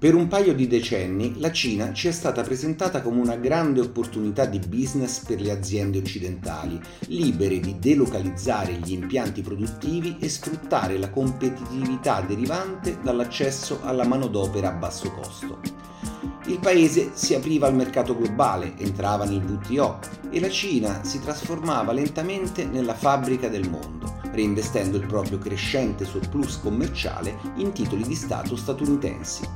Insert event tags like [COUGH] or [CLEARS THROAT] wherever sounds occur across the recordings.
Per un paio di decenni la Cina ci è stata presentata come una grande opportunità di business per le aziende occidentali, libere di delocalizzare gli impianti produttivi e sfruttare la competitività derivante dall'accesso alla manodopera a basso costo. Il paese si apriva al mercato globale, entrava nel WTO e la Cina si trasformava lentamente nella fabbrica del mondo, reinvestendo il proprio crescente surplus commerciale in titoli di Stato statunitensi.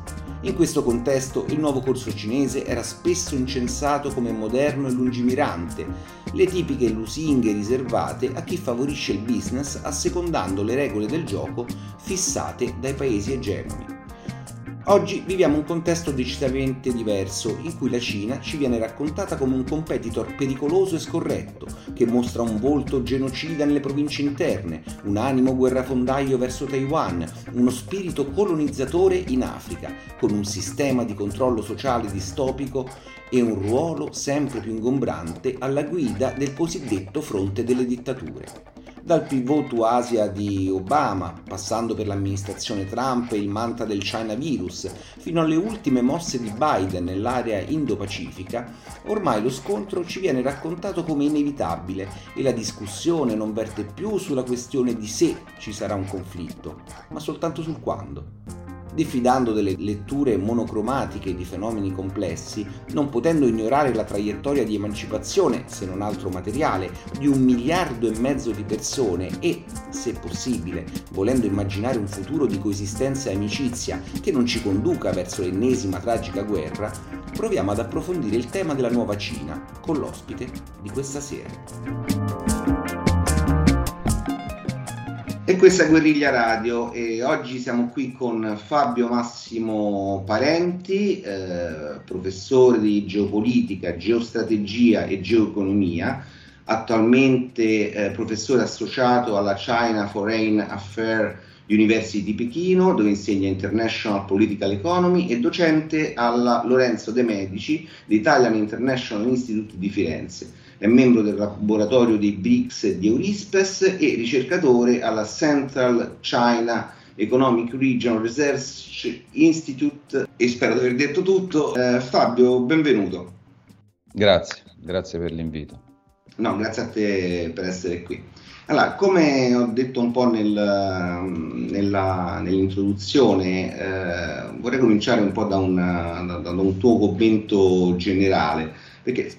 In questo contesto il nuovo corso cinese era spesso incensato come moderno e lungimirante, le tipiche lusinghe riservate a chi favorisce il business assecondando le regole del gioco fissate dai paesi egemoni. Oggi viviamo un contesto decisamente diverso in cui la Cina ci viene raccontata come un competitor pericoloso e scorretto, che mostra un volto genocida nelle province interne, un animo guerrafondaio verso Taiwan, uno spirito colonizzatore in Africa, con un sistema di controllo sociale distopico e un ruolo sempre più ingombrante alla guida del cosiddetto fronte delle dittature dal pivot to Asia di Obama, passando per l'amministrazione Trump e il manta del China virus, fino alle ultime mosse di Biden nell'area Indo-Pacifica, ormai lo scontro ci viene raccontato come inevitabile e la discussione non verte più sulla questione di se ci sarà un conflitto, ma soltanto sul quando diffidando delle letture monocromatiche di fenomeni complessi, non potendo ignorare la traiettoria di emancipazione, se non altro materiale, di un miliardo e mezzo di persone e, se possibile, volendo immaginare un futuro di coesistenza e amicizia che non ci conduca verso l'ennesima tragica guerra, proviamo ad approfondire il tema della nuova Cina con l'ospite di questa sera. E questa è Guerriglia Radio e oggi siamo qui con Fabio Massimo Parenti, eh, professore di geopolitica, geostrategia e geoeconomia, attualmente eh, professore associato alla China Foreign Affairs University di Pechino, dove insegna International Political Economy, e docente alla Lorenzo De Medici, l'Italian International Institute di Firenze è membro del laboratorio dei BRICS di Eurispes e ricercatore alla Central China Economic Region Research Institute e spero di aver detto tutto. Eh, Fabio, benvenuto. Grazie, grazie per l'invito. No, grazie a te per essere qui. Allora, come ho detto un po' nel, nella, nell'introduzione, eh, vorrei cominciare un po' da, una, da, da un tuo commento generale, perché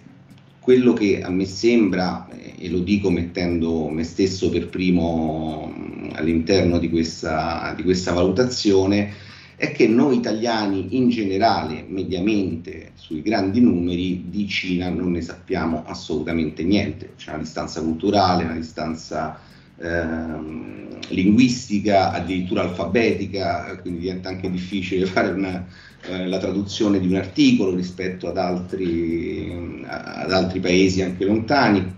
quello che a me sembra, e lo dico mettendo me stesso per primo all'interno di questa, di questa valutazione, è che noi italiani in generale, mediamente sui grandi numeri, di Cina non ne sappiamo assolutamente niente. C'è una distanza culturale, una distanza ehm, linguistica, addirittura alfabetica, quindi diventa anche difficile [LAUGHS] fare una, eh, la traduzione di un articolo rispetto ad altri, ad altri paesi anche lontani.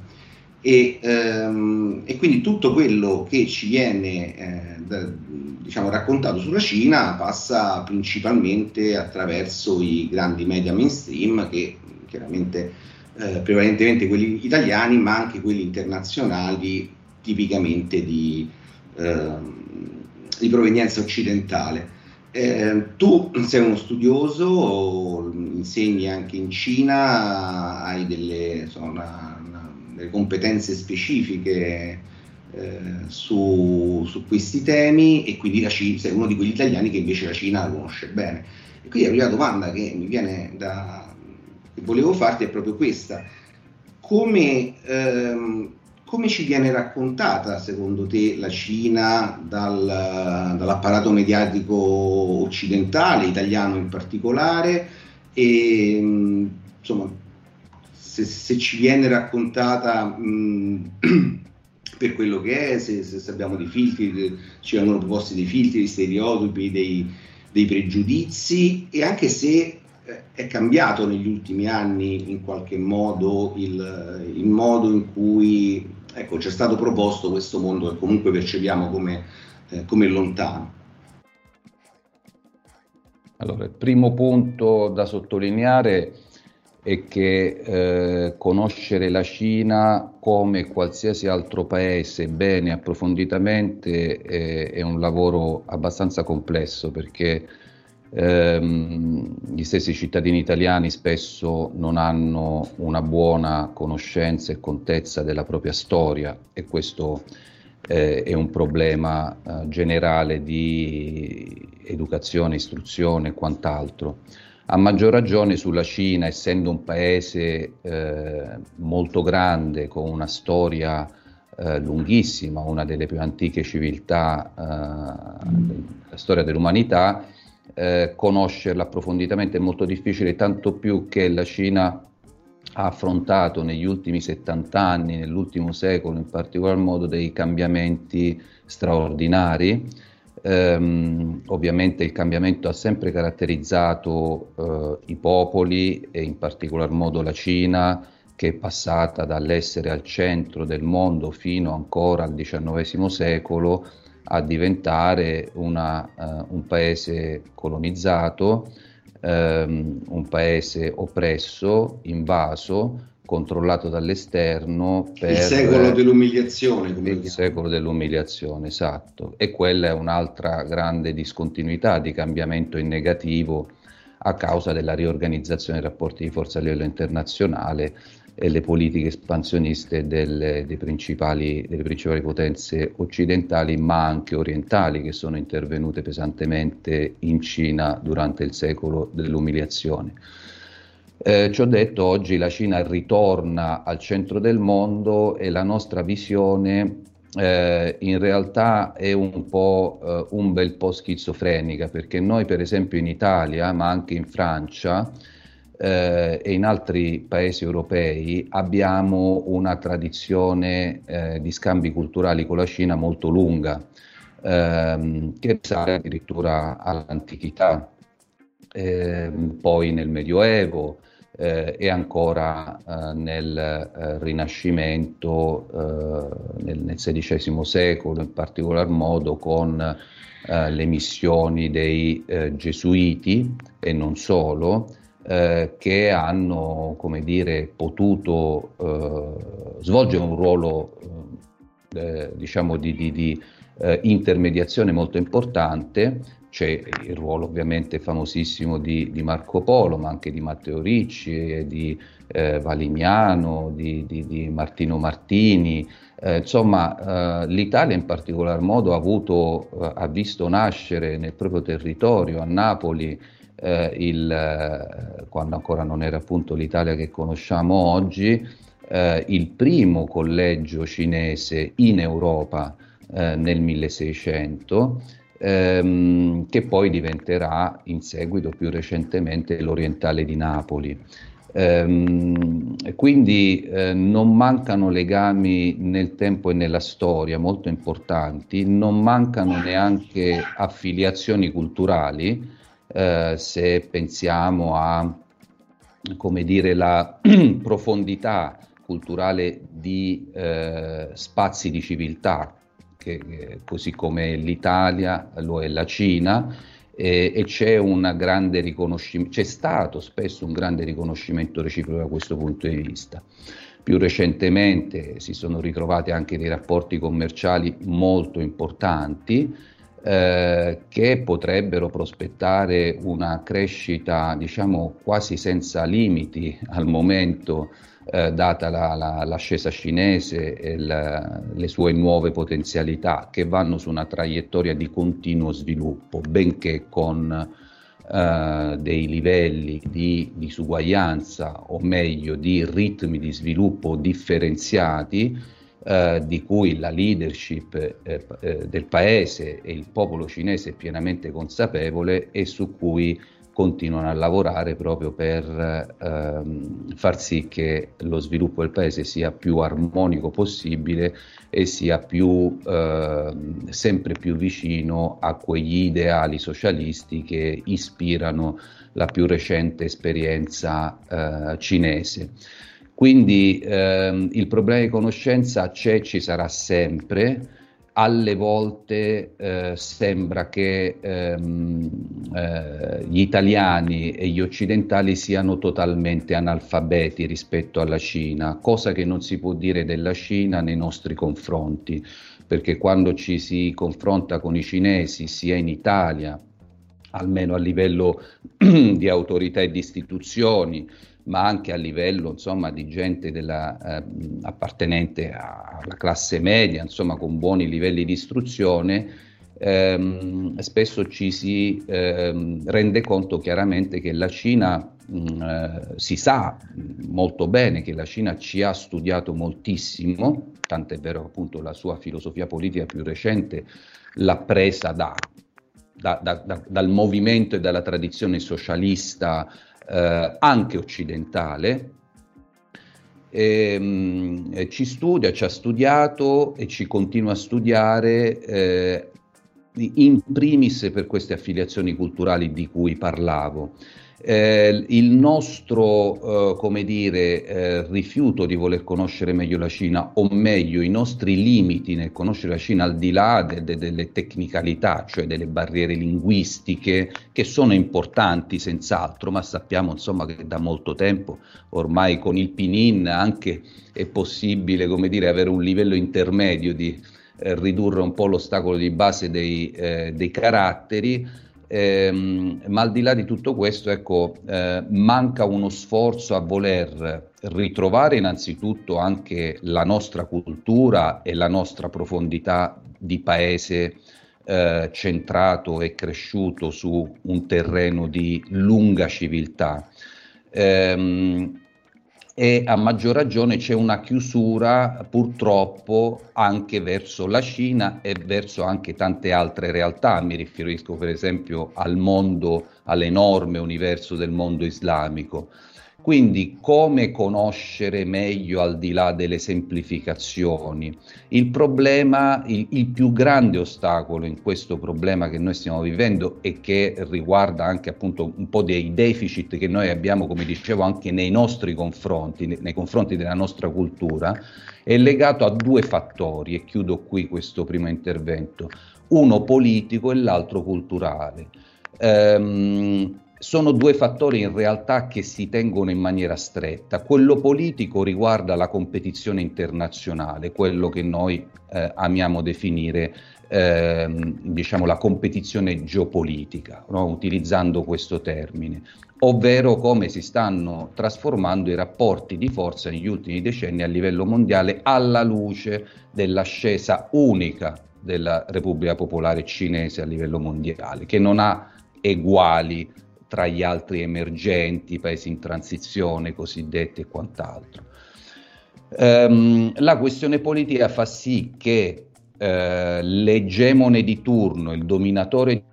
E, ehm, e, quindi tutto quello che ci viene eh, da, diciamo, raccontato sulla Cina passa principalmente attraverso i grandi media mainstream che chiaramente eh, prevalentemente quelli italiani ma anche quelli internazionali tipicamente di, eh, di provenienza occidentale. Eh, tu sei uno studioso, insegni anche in Cina, hai delle, insomma, una, una, delle competenze specifiche eh, su, su, questi temi e quindi la Cina, sei uno di quegli italiani che invece la Cina la conosce bene. E quindi la prima domanda che mi viene da, che volevo farti è proprio questa. Come ehm, come ci viene raccontata, secondo te, la Cina dal, dall'apparato mediatico occidentale, italiano in particolare? E insomma, se, se ci viene raccontata mh, [CLEARS THROAT] per quello che è, se, se, abbiamo dei filtri, ci vengono proposti dei filtri, dei stereotipi, dei, dei pregiudizi e anche se eh, è cambiato negli ultimi anni in qualche modo il, il modo in cui ecco, ci è stato proposto questo mondo che comunque percepiamo come, eh, come lontano. Allora, il primo punto da sottolineare è che eh, conoscere la Cina come qualsiasi altro paese bene approfonditamente è, è un lavoro abbastanza complesso perché ehm, gli stessi cittadini italiani spesso non hanno una buona conoscenza e contezza della propria storia e questo eh, è un problema eh, generale di educazione, istruzione e quant'altro. A maggior ragione sulla Cina, essendo un paese eh, molto grande, con una storia eh, lunghissima, una delle più antiche civiltà eh, della storia dell'umanità, eh, conoscerla approfonditamente è molto difficile, tanto più che la Cina ha affrontato negli ultimi 70 anni, nell'ultimo secolo in particolar modo, dei cambiamenti straordinari. Ehm, ovviamente il cambiamento ha sempre caratterizzato eh, i popoli e in particolar modo la Cina che è passata dall'essere al centro del mondo fino ancora al XIX secolo a diventare una, uh, un paese colonizzato, um, un paese oppresso, invaso, controllato dall'esterno. Per, il secolo dell'umiliazione. Come il secolo dell'umiliazione, esatto. E quella è un'altra grande discontinuità di cambiamento in negativo a causa della riorganizzazione dei rapporti di forza a livello internazionale e le politiche espansioniste delle, principali, delle principali potenze occidentali, ma anche orientali, che sono intervenute pesantemente in Cina durante il secolo dell'umiliazione. Eh, ci detto, oggi la Cina ritorna al centro del mondo e la nostra visione eh, in realtà è un po' eh, un bel po' schizofrenica, perché noi per esempio in Italia, ma anche in Francia eh, e in altri paesi europei abbiamo una tradizione eh, di scambi culturali con la Cina molto lunga, ehm, che risale addirittura all'antichità. Eh, poi nel Medioevo, eh, e ancora eh, nel eh, Rinascimento, eh, nel, nel, XVI secolo, in particolar modo con le missioni dei Gesuiti e non solo, che hanno come dire, potuto svolgere un ruolo diciamo di, di, di intermediazione molto importante c'è il ruolo ovviamente famosissimo di, di, Marco Polo, ma anche di Matteo Ricci, di eh, Valignano, di, Martino Martini. Eh, insomma, eh, l'Italia in particolar modo ha, avuto, eh, ha visto nascere nel proprio territorio, a Napoli, eh, il, eh, quando ancora non era appunto l'Italia che conosciamo oggi, il primo collegio cinese in Europa nel 1600 ehm, che poi diventerà in seguito più recentemente l'Orientale di Napoli. Ehm, quindi eh, non mancano legami nel tempo e nella storia molto importanti, non mancano neanche affiliazioni culturali, eh, se pensiamo a come dire, la [CLEARS THROAT] profondità culturale di eh, spazi di civiltà che, eh, così come l'Italia lo è la Cina, eh, e c'è, c'è stato spesso un grande riconoscimento reciproco da questo punto di vista. Più recentemente si sono ritrovati anche dei rapporti commerciali molto importanti eh, che potrebbero prospettare una crescita diciamo quasi senza limiti [LAUGHS] al momento eh, data la, la, l'ascesa cinese e la, le sue nuove potenzialità che vanno su una traiettoria di continuo sviluppo, benché con eh, dei livelli di disuguaglianza o meglio di ritmi di sviluppo differenziati eh, di cui la leadership eh, eh, del paese e il popolo cinese è pienamente consapevole e su cui continuano a lavorare proprio per ehm, far sì che lo sviluppo del paese sia più armonico possibile e sia più, eh, sempre più vicino a quegli ideali socialisti che ispirano la più recente esperienza eh, cinese. Quindi ehm, il problema di conoscenza c'è, ci sarà sempre, alle volte eh, sembra che ehm, eh, gli italiani e gli occidentali siano totalmente analfabeti rispetto alla Cina, cosa che non si può dire della Cina nei nostri confronti, perché quando ci si confronta con i cinesi, sia in Italia, almeno a livello [CLEARS THROAT] di autorità e di istituzioni, ma anche a livello insomma, di gente della, eh, appartenente alla classe media, insomma, con buoni livelli di istruzione, ehm, spesso ci si ehm, rende conto chiaramente che la Cina mh, mm, eh, si sa molto bene che la Cina ci ha studiato moltissimo, tant'è vero appunto la sua filosofia politica più recente l'ha presa da, da, da, dal movimento e dalla tradizione socialista eh, anche occidentale, e, mh, e ci studia, ci ha studiato e ci continua a studiare eh, in primis per queste affiliazioni culturali di cui parlavo eh, il nostro, eh, come dire, eh, rifiuto di voler conoscere meglio la Cina, o meglio i nostri limiti nel conoscere la Cina al di là de- de- delle tecnicalità, cioè delle barriere linguistiche, che sono importanti senz'altro, ma sappiamo insomma che da molto tempo ormai con il Pinin anche è possibile, come dire, avere un livello intermedio di eh, ridurre un po' l'ostacolo di base dei, eh, dei caratteri. Ehm, ma al di là di tutto questo, ecco, eh, manca uno sforzo a voler ritrovare innanzitutto anche la nostra cultura e la nostra profondità di paese eh, centrato e cresciuto su un terreno di lunga civiltà. Ehm, e a maggior ragione c'è una chiusura purtroppo anche verso la Cina e verso anche tante altre realtà, mi riferisco per esempio al mondo, all'enorme universo del mondo islamico. Quindi come conoscere meglio al di là delle semplificazioni? Il problema, il, il, più grande ostacolo in questo problema che noi stiamo vivendo e che riguarda anche appunto un po' dei deficit che noi abbiamo, come dicevo, anche nei nostri confronti, nei, nei confronti della nostra cultura, è legato a due fattori e chiudo qui questo primo intervento, uno politico e l'altro culturale. Um, sono due fattori in realtà che si tengono in maniera stretta. Quello politico riguarda la competizione internazionale, quello che noi eh, amiamo definire eh, diciamo la competizione geopolitica, no? utilizzando questo termine, ovvero come si stanno trasformando i rapporti di forza negli ultimi decenni a livello mondiale alla luce dell'ascesa unica della Repubblica Popolare Cinese a livello mondiale, che non ha eguali tra gli altri emergenti, paesi in transizione cosiddetti e quant'altro. Um, la questione politica fa sì che uh, l'egemone di turno, il dominatore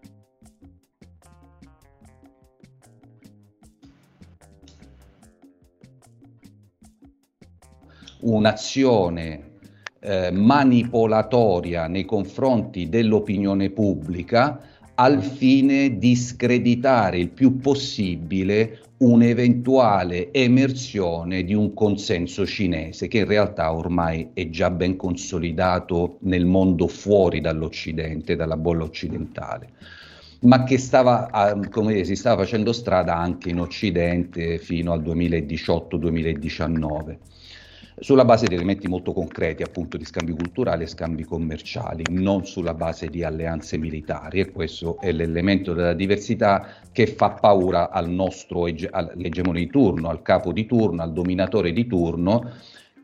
un'azione eh, manipolatoria nei confronti dell'opinione pubblica al fine di screditare il più possibile un'eventuale emersione di un consenso cinese che in realtà ormai è già ben consolidato nel mondo fuori dall'Occidente, dalla bolla occidentale, ma che stava, come dire, si stava facendo strada anche in Occidente fino al 2018-2019 sulla base di elementi molto concreti, appunto di scambi culturali e scambi commerciali, non sulla base di alleanze militari. E questo è l'elemento della diversità che fa paura al nostro all'egemone di turno, al capo di turno, al dominatore di turno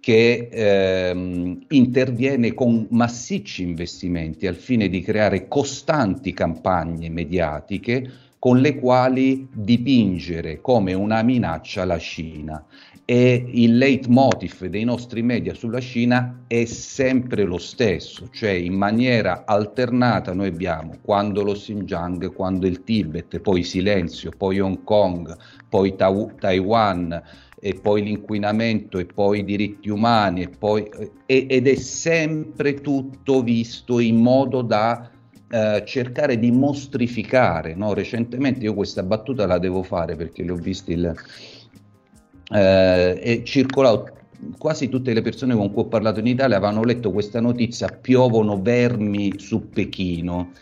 che ehm, interviene con massicci investimenti al fine di creare costanti campagne mediatiche con le quali dipingere come una minaccia la Cina e il leitmotiv dei nostri media sulla Cina è sempre lo stesso, cioè in maniera alternata noi abbiamo quando lo Xinjiang, quando il Tibet, poi silenzio, poi Hong Kong, poi ta- Taiwan e poi l'inquinamento e poi i diritti umani e poi, e, ed è sempre tutto visto in modo da eh, cercare di mostrificare. No? Recentemente io questa battuta la devo fare perché l'ho vista il, eh, e circolò quasi tutte le persone con cui ho parlato in Italia avevano letto questa notizia, piovono vermi su Pechino,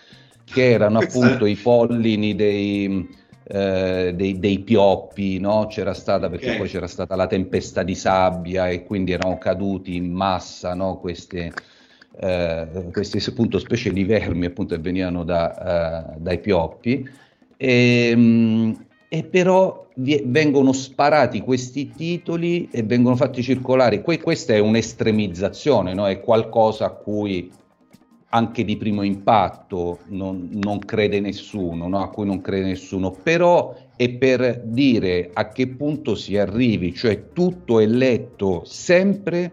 che erano appunto i pollini dei, eh, dei, dei, pioppi, no? c'era stata perché okay. poi c'era stata la tempesta di sabbia e quindi erano caduti in massa no? queste, eh, queste appunto specie di vermi appunto che venivano da, uh, dai pioppi. E, mh, e però vengono sparati questi titoli e vengono fatti circolare. Que- questa è un'estremizzazione, no? è qualcosa a cui anche di primo impatto non, non crede nessuno, no? a cui non crede nessuno, però è per dire a che punto si arrivi, cioè tutto è letto sempre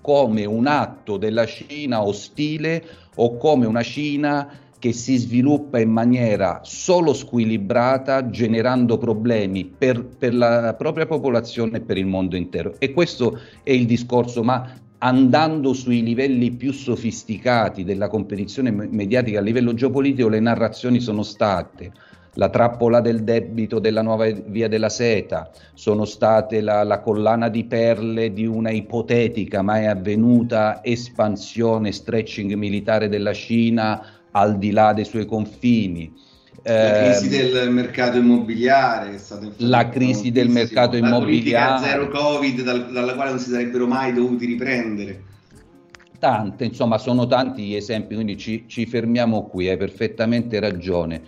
come un atto della Cina ostile o come una Cina che si sviluppa in maniera solo squilibrata, generando problemi per, per, la propria popolazione e per il mondo intero. E questo è il discorso, ma andando sui livelli più sofisticati della competizione mediatica a livello geopolitico, le narrazioni sono state la trappola del debito della nuova via della seta, sono state la, la, collana di perle di una ipotetica mai avvenuta espansione, stretching militare della Cina al di là dei suoi confini. La crisi eh, del mercato immobiliare è stata la crisi del mercato la immobiliare. zero covid dal, dalla quale non si sarebbero mai dovuti riprendere. Tante insomma sono tanti gli esempi quindi ci, ci fermiamo qui hai perfettamente ragione.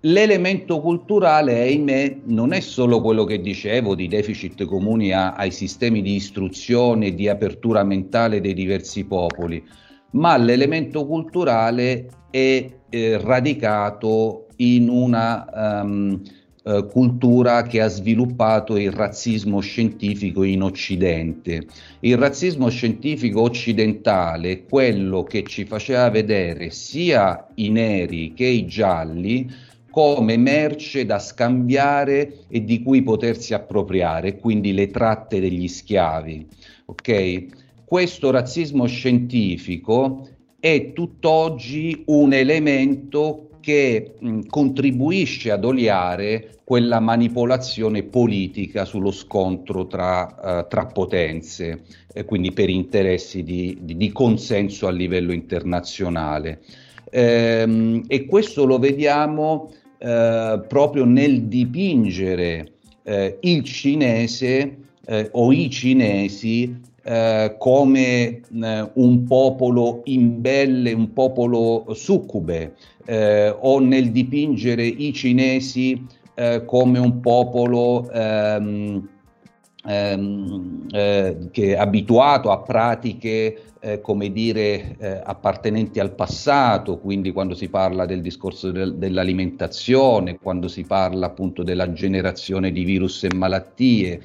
L'elemento culturale, ahimè, non è solo quello che dicevo di deficit comuni a, ai sistemi di istruzione e di apertura mentale dei diversi popoli, ma l'elemento culturale è eh, radicato in una um, uh, cultura che ha sviluppato il razzismo scientifico in Occidente. Il razzismo scientifico occidentale è quello che ci faceva vedere sia i neri che i gialli come merce da scambiare e di cui potersi appropriare, quindi le tratte degli schiavi. Okay? Questo razzismo scientifico è tutt'oggi un elemento che mh, contribuisce ad oliare quella manipolazione politica sullo scontro tra, uh, tra potenze, eh, quindi per interessi di, di, di, consenso a livello internazionale. Ehm, e questo lo vediamo eh, proprio nel dipingere eh, il cinese eh, o i cinesi eh, come eh, un popolo imbelle, un popolo succube, o nel dipingere i cinesi come un popolo ehm, ehm, che è abituato a pratiche eh, come dire, eh, appartenenti al passato, quindi quando si parla del discorso del, dell'alimentazione, quando si parla appunto della generazione di virus e malattie,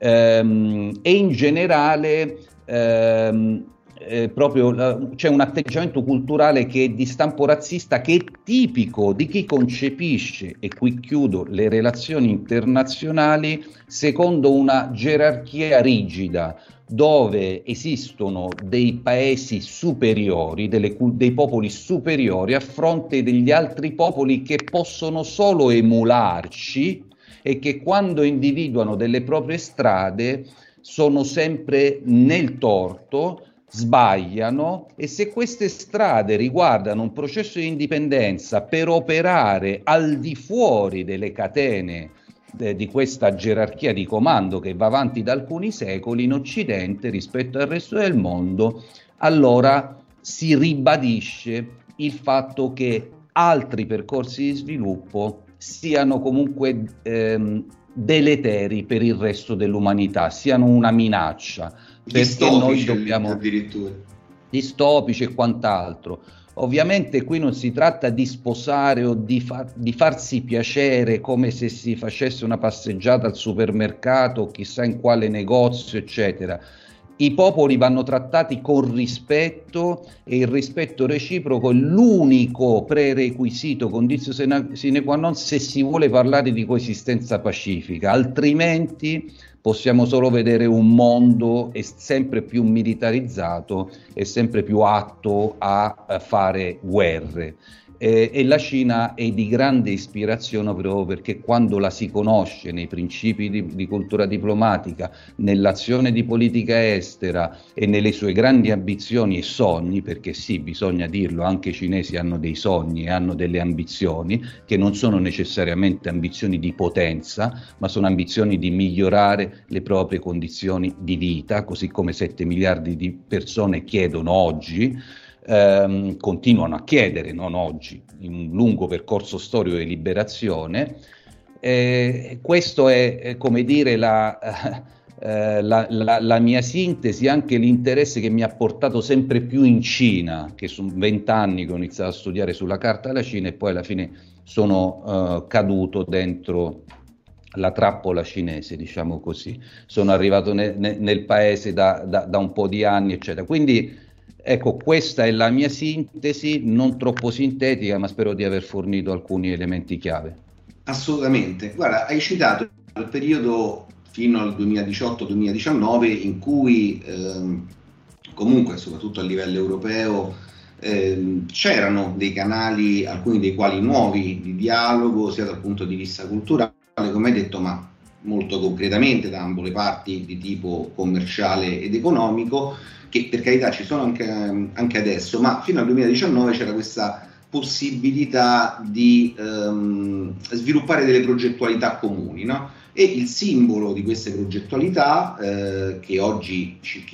ehm, e in generale ehm, eh, proprio uh, c'è un atteggiamento culturale che è di stampo razzista che è tipico di chi concepisce, e qui chiudo, le relazioni internazionali secondo una gerarchia rigida, dove esistono dei paesi superiori, delle, dei popoli superiori a fronte degli altri popoli che possono solo emularci e che quando individuano delle proprie strade sono sempre nel torto, sbagliano e se queste strade riguardano un processo di indipendenza per operare al di fuori delle catene di questa gerarchia di comando che va avanti da alcuni secoli in Occidente rispetto al resto del mondo, allora si ribadisce il fatto che altri percorsi di sviluppo siano comunque ehm, deleteri per il resto dell'umanità, siano una minaccia, perché noi dobbiamo addirittura distopici e quant'altro. Ovviamente qui non si tratta di sposare o di, far, di, farsi piacere come se si facesse una passeggiata al supermercato o chissà in quale negozio, eccetera. I popoli vanno trattati con rispetto e il rispetto reciproco è l'unico prerequisito, condizione sine qua non se si vuole parlare di coesistenza pacifica, altrimenti possiamo solo vedere un mondo sempre più militarizzato e sempre più atto a fare guerre. Eh, e la Cina è di grande ispirazione proprio perché quando la si conosce nei principi di, di, cultura diplomatica, nell'azione di politica estera e nelle sue grandi ambizioni e sogni, perché sì, bisogna dirlo, anche i cinesi hanno dei sogni e hanno delle ambizioni che non sono necessariamente ambizioni di potenza, ma sono ambizioni di migliorare le proprie condizioni di vita, così come 7 miliardi di persone chiedono oggi ehm, continuano a chiedere, non oggi, in un lungo percorso storico di liberazione. Eh, questo è, come dire la, eh, la, la, la, mia sintesi, anche l'interesse che mi ha portato sempre più in Cina, che sono vent'anni che ho iniziato a studiare sulla carta della Cina e poi alla fine sono eh, caduto dentro la trappola cinese, diciamo così. Sono arrivato ne, ne, nel paese da, da, da, un po' di anni, eccetera. Quindi Ecco, questa è la mia sintesi, non troppo sintetica, ma spero di aver fornito alcuni elementi chiave. Assolutamente. Guarda, hai citato il periodo fino al 2018-2019 in cui ehm, comunque, soprattutto a livello europeo, ehm, c'erano dei canali, alcuni dei quali nuovi, di dialogo, sia dal punto di vista culturale, come hai detto, ma molto concretamente da ambo le parti di tipo commerciale ed economico che per carità ci sono anche, anche adesso, ma fino al 2019 c'era questa possibilità di ehm, sviluppare delle progettualità comuni, no? E il simbolo di queste progettualità, eh, che oggi ci,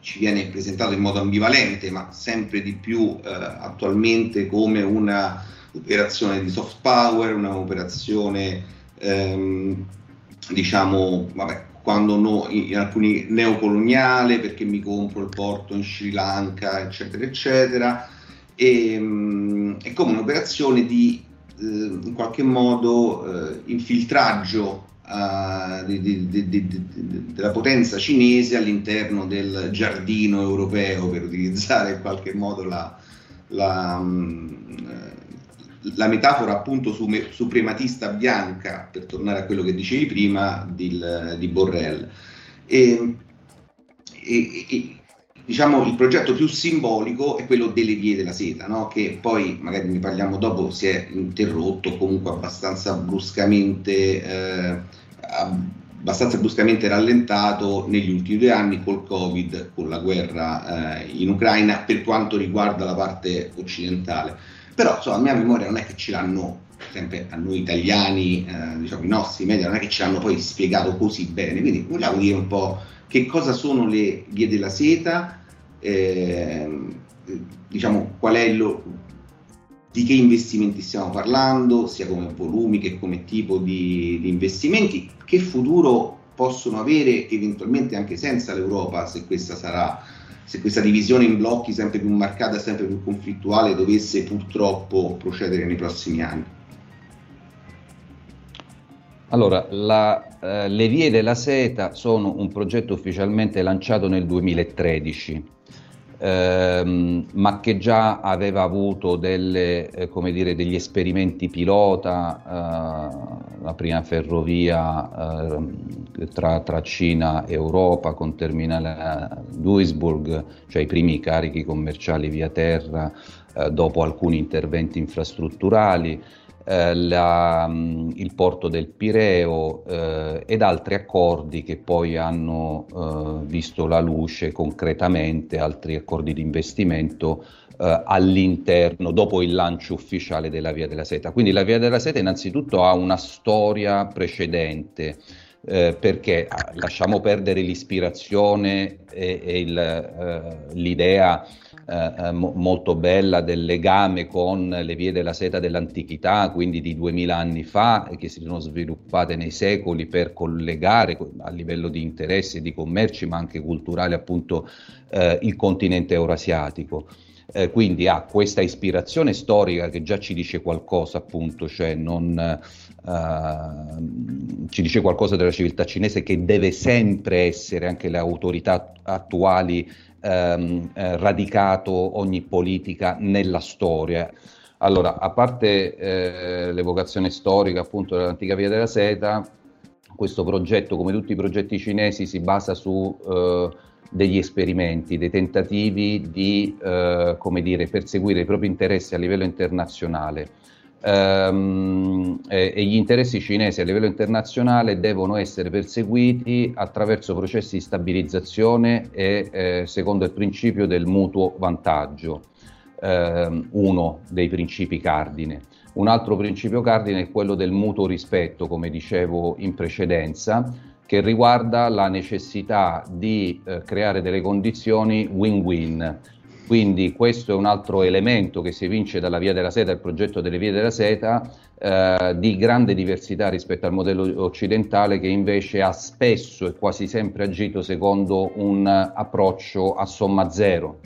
ci, viene presentato in modo ambivalente, ma sempre di più eh, attualmente come un'operazione di soft power, un'operazione ehm, diciamo, vabbè, quando no, in alcuni neocoloniale perché mi compro il porto in Sri Lanka, eccetera, eccetera, e, um, è come un'operazione di eh, in qualche modo eh, infiltraggio uh, di, di, di, della potenza cinese all'interno del giardino europeo, per utilizzare in qualche modo la, la um, la metafora appunto su, suprematista bianca, per tornare a quello che dicevi prima, di, di Borrell. E, e, e, diciamo il progetto più simbolico è quello delle vie della seta, no? che poi magari ne parliamo dopo, si è interrotto comunque abbastanza bruscamente, eh, abbastanza bruscamente rallentato negli ultimi due anni col Covid, con la guerra eh, in Ucraina, per quanto riguarda la parte occidentale però insomma, a mia memoria non è che ce l'hanno sempre a noi italiani, eh, diciamo i nostri media, non è che ce l'hanno poi spiegato così bene, quindi vogliamo dire un po' che cosa sono le vie della seta, eh, diciamo qual è lo, di che investimenti stiamo parlando, sia come volumi che come tipo di, di investimenti, che futuro possono avere eventualmente anche senza l'Europa, se questa sarà se questa divisione in blocchi sempre più marcata, sempre più conflittuale, dovesse purtroppo procedere nei prossimi anni? Allora, la, eh, le vie della seta sono un progetto ufficialmente lanciato nel 2013 ehm, ma che già aveva avuto delle, eh, dire, degli esperimenti pilota, eh, la prima ferrovia eh, tra, tra, Cina e Europa con terminale a Duisburg, cioè i primi carichi commerciali via terra eh, dopo alcuni interventi infrastrutturali eh, la, mm, il porto del Pireo eh, ed altri accordi che poi hanno eh, visto la luce concretamente, altri accordi di investimento eh, all'interno, dopo il lancio ufficiale della Via della Seta. Quindi la Via della Seta innanzitutto ha una storia precedente. Eh, perché ah, lasciamo perdere l'ispirazione e, e il, eh, l'idea eh, eh, mo- molto bella del legame con le vie della seta dell'antichità, quindi di duemila anni fa, che si sono sviluppate nei secoli per collegare a livello di interessi di commerci, ma anche culturali, appunto, eh, il continente eurasiatico. Eh, quindi ha questa ispirazione storica che già ci dice qualcosa, appunto, cioè non, uh, ci dice qualcosa della civiltà cinese che deve sempre essere anche le autorità attuali ehm, eh, radicato ogni politica nella storia. Allora, a parte eh, l'evocazione storica appunto dell'antica via della seta, questo progetto, come tutti i progetti cinesi, si basa su eh, degli esperimenti, dei tentativi di eh, dire, perseguire i propri interessi a livello internazionale. Um, e, e, gli interessi cinesi a livello internazionale devono essere perseguiti attraverso processi di stabilizzazione e eh, secondo il principio del mutuo vantaggio, um, uno dei principi cardine. Un altro principio cardine è quello del mutuo rispetto, come dicevo in precedenza, che riguarda la necessità di eh, creare delle condizioni win-win. Quindi questo è un altro elemento che si evince dalla Via della Seta, il progetto delle Vie della Seta, eh, di grande diversità rispetto al modello occidentale che invece ha spesso e quasi sempre agito secondo un approccio a somma zero.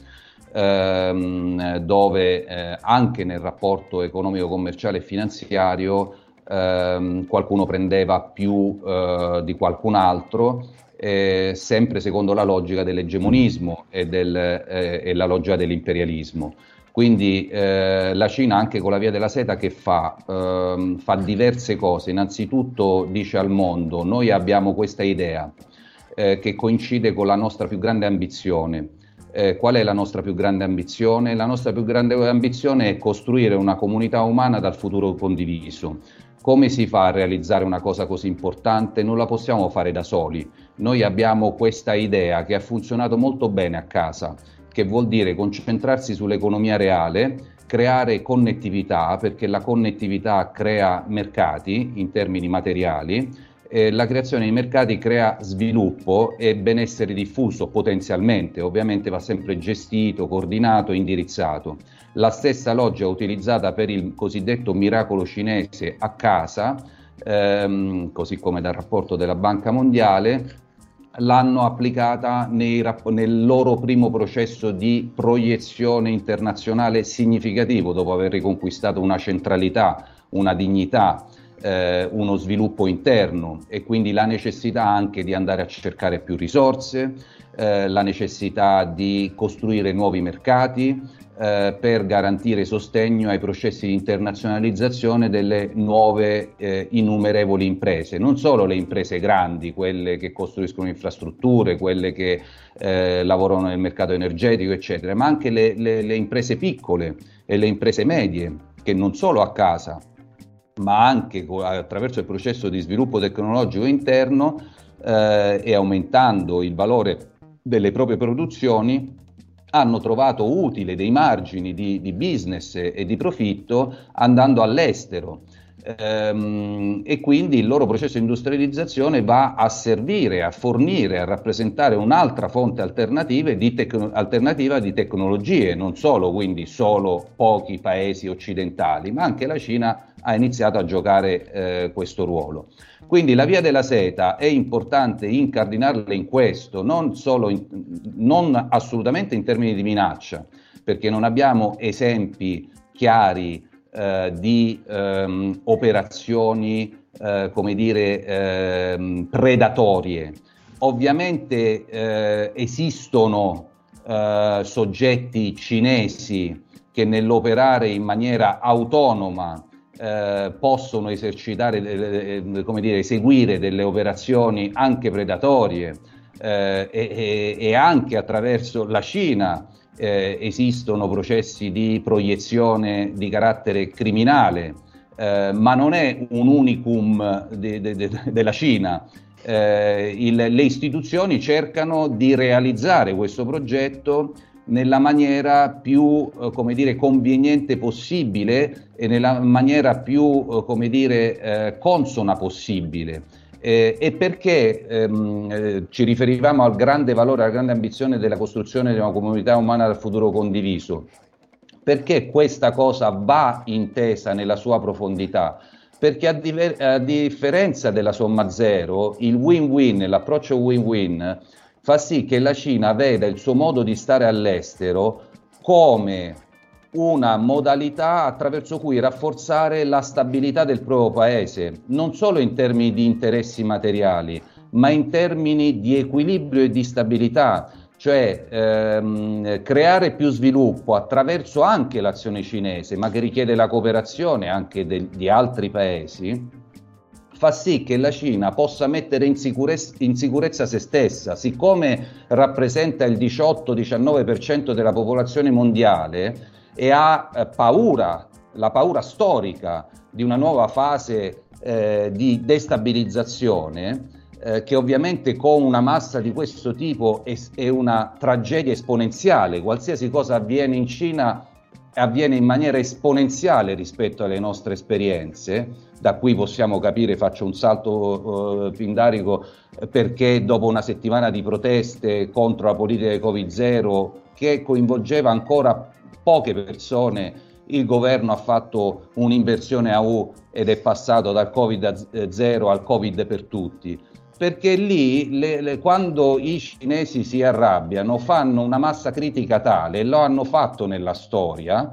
Ehm, dove eh, anche nel rapporto economico, commerciale e finanziario ehm, qualcuno prendeva più eh, di qualcun altro, eh, sempre secondo la logica dell'egemonismo e, del, eh, e la logica dell'imperialismo. Quindi eh, la Cina anche con la via della seta che fa? Ehm, fa diverse cose. Innanzitutto dice al mondo, noi abbiamo questa idea eh, che coincide con la nostra più grande ambizione. Eh, qual è la nostra più grande ambizione? La nostra più grande ambizione è costruire una comunità umana dal futuro condiviso. Come si fa a realizzare una cosa così importante? Non la possiamo fare da soli. Noi abbiamo questa idea che ha funzionato molto bene a casa, che vuol dire concentrarsi sull'economia reale, creare connettività, perché la connettività crea mercati in termini materiali, eh, la creazione di mercati crea sviluppo e benessere diffuso potenzialmente, ovviamente va sempre gestito, coordinato, indirizzato. La stessa logica utilizzata per il cosiddetto miracolo cinese a casa, ehm, così come dal rapporto della Banca Mondiale, l'hanno applicata nei, nel loro primo processo di proiezione internazionale significativo, dopo aver riconquistato una centralità, una dignità, eh, uno sviluppo interno e quindi la necessità anche di andare a cercare più risorse, eh, la necessità di costruire nuovi mercati, eh, per garantire sostegno ai processi di internazionalizzazione delle nuove eh, innumerevoli imprese, non solo le imprese grandi, quelle che costruiscono infrastrutture, quelle che eh, lavorano nel mercato energetico, eccetera, ma anche le, le, le imprese piccole e le imprese medie, che non solo a casa, ma anche attraverso il processo di sviluppo tecnologico interno eh, e aumentando il valore delle proprie produzioni hanno trovato utile dei margini di, di business e di profitto andando all'estero. Ehm, e quindi il loro processo di industrializzazione va a servire, a fornire, a rappresentare un'altra fonte alternativa di, tec- alternativa di tecnologie, non solo quindi solo pochi paesi occidentali, ma anche la Cina ha iniziato a giocare eh, questo ruolo. Quindi la via della seta è importante incardinarla in questo, non, in, non assolutamente in termini di minaccia, perché non abbiamo esempi chiari eh, di ehm, operazioni, eh, come dire, ehm, predatorie. Ovviamente eh, esistono eh, soggetti cinesi che nell'operare in maniera autonoma eh, possono esercitare, eh, come dire, eseguire delle operazioni anche predatorie eh, e, e, anche attraverso la Cina eh, esistono processi di proiezione di carattere criminale, eh, ma non è un unicum de, de, de, della Cina. Eh, il, le istituzioni cercano di realizzare questo progetto nella maniera più eh, dire, conveniente possibile e nella maniera più eh, dire, eh, consona possibile. Eh, e perché ehm, eh, ci riferivamo al grande valore, alla grande ambizione della costruzione di una comunità umana del futuro condiviso? Perché questa cosa va intesa nella sua profondità? Perché a, diver- a differenza della somma zero, il win-win, l'approccio win-win, fa sì che la Cina veda il suo modo di stare all'estero come una modalità attraverso cui rafforzare la stabilità del proprio paese, non solo in termini di interessi materiali, ma in termini di equilibrio e di stabilità, cioè ehm, creare più sviluppo attraverso anche l'azione cinese, ma che richiede la cooperazione anche de- di altri paesi, fa sì che la Cina possa mettere in sicurezza, in sicurezza se stessa, siccome rappresenta il 18-19% della popolazione mondiale e ha eh, paura, la paura storica di una nuova fase eh, di destabilizzazione, eh, che ovviamente con una massa di questo tipo è, è, una tragedia esponenziale. Qualsiasi cosa avviene in Cina avviene in maniera esponenziale rispetto alle nostre esperienze. Da qui possiamo capire, faccio un salto uh, pindarico, perché dopo una settimana di proteste contro la politica di Covid-0 che coinvolgeva ancora poche persone, il governo ha fatto un'inversione a U ed è passato dal Covid-0 al Covid per tutti. Perché lì le, le, quando i cinesi si arrabbiano fanno una massa critica tale, e lo hanno fatto nella storia,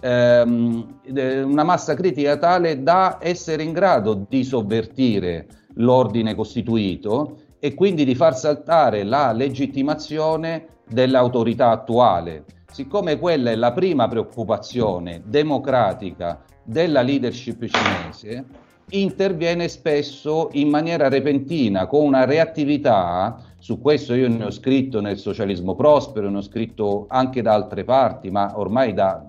ehm, una massa critica tale da essere in grado di sovvertire l'ordine costituito e quindi di far saltare la legittimazione dell'autorità attuale. Siccome quella è la prima preoccupazione democratica della leadership cinese, interviene spesso in maniera repentina, con una reattività, su questo io ne ho scritto nel Socialismo Prospero, ne ho scritto anche da altre parti, ma ormai da,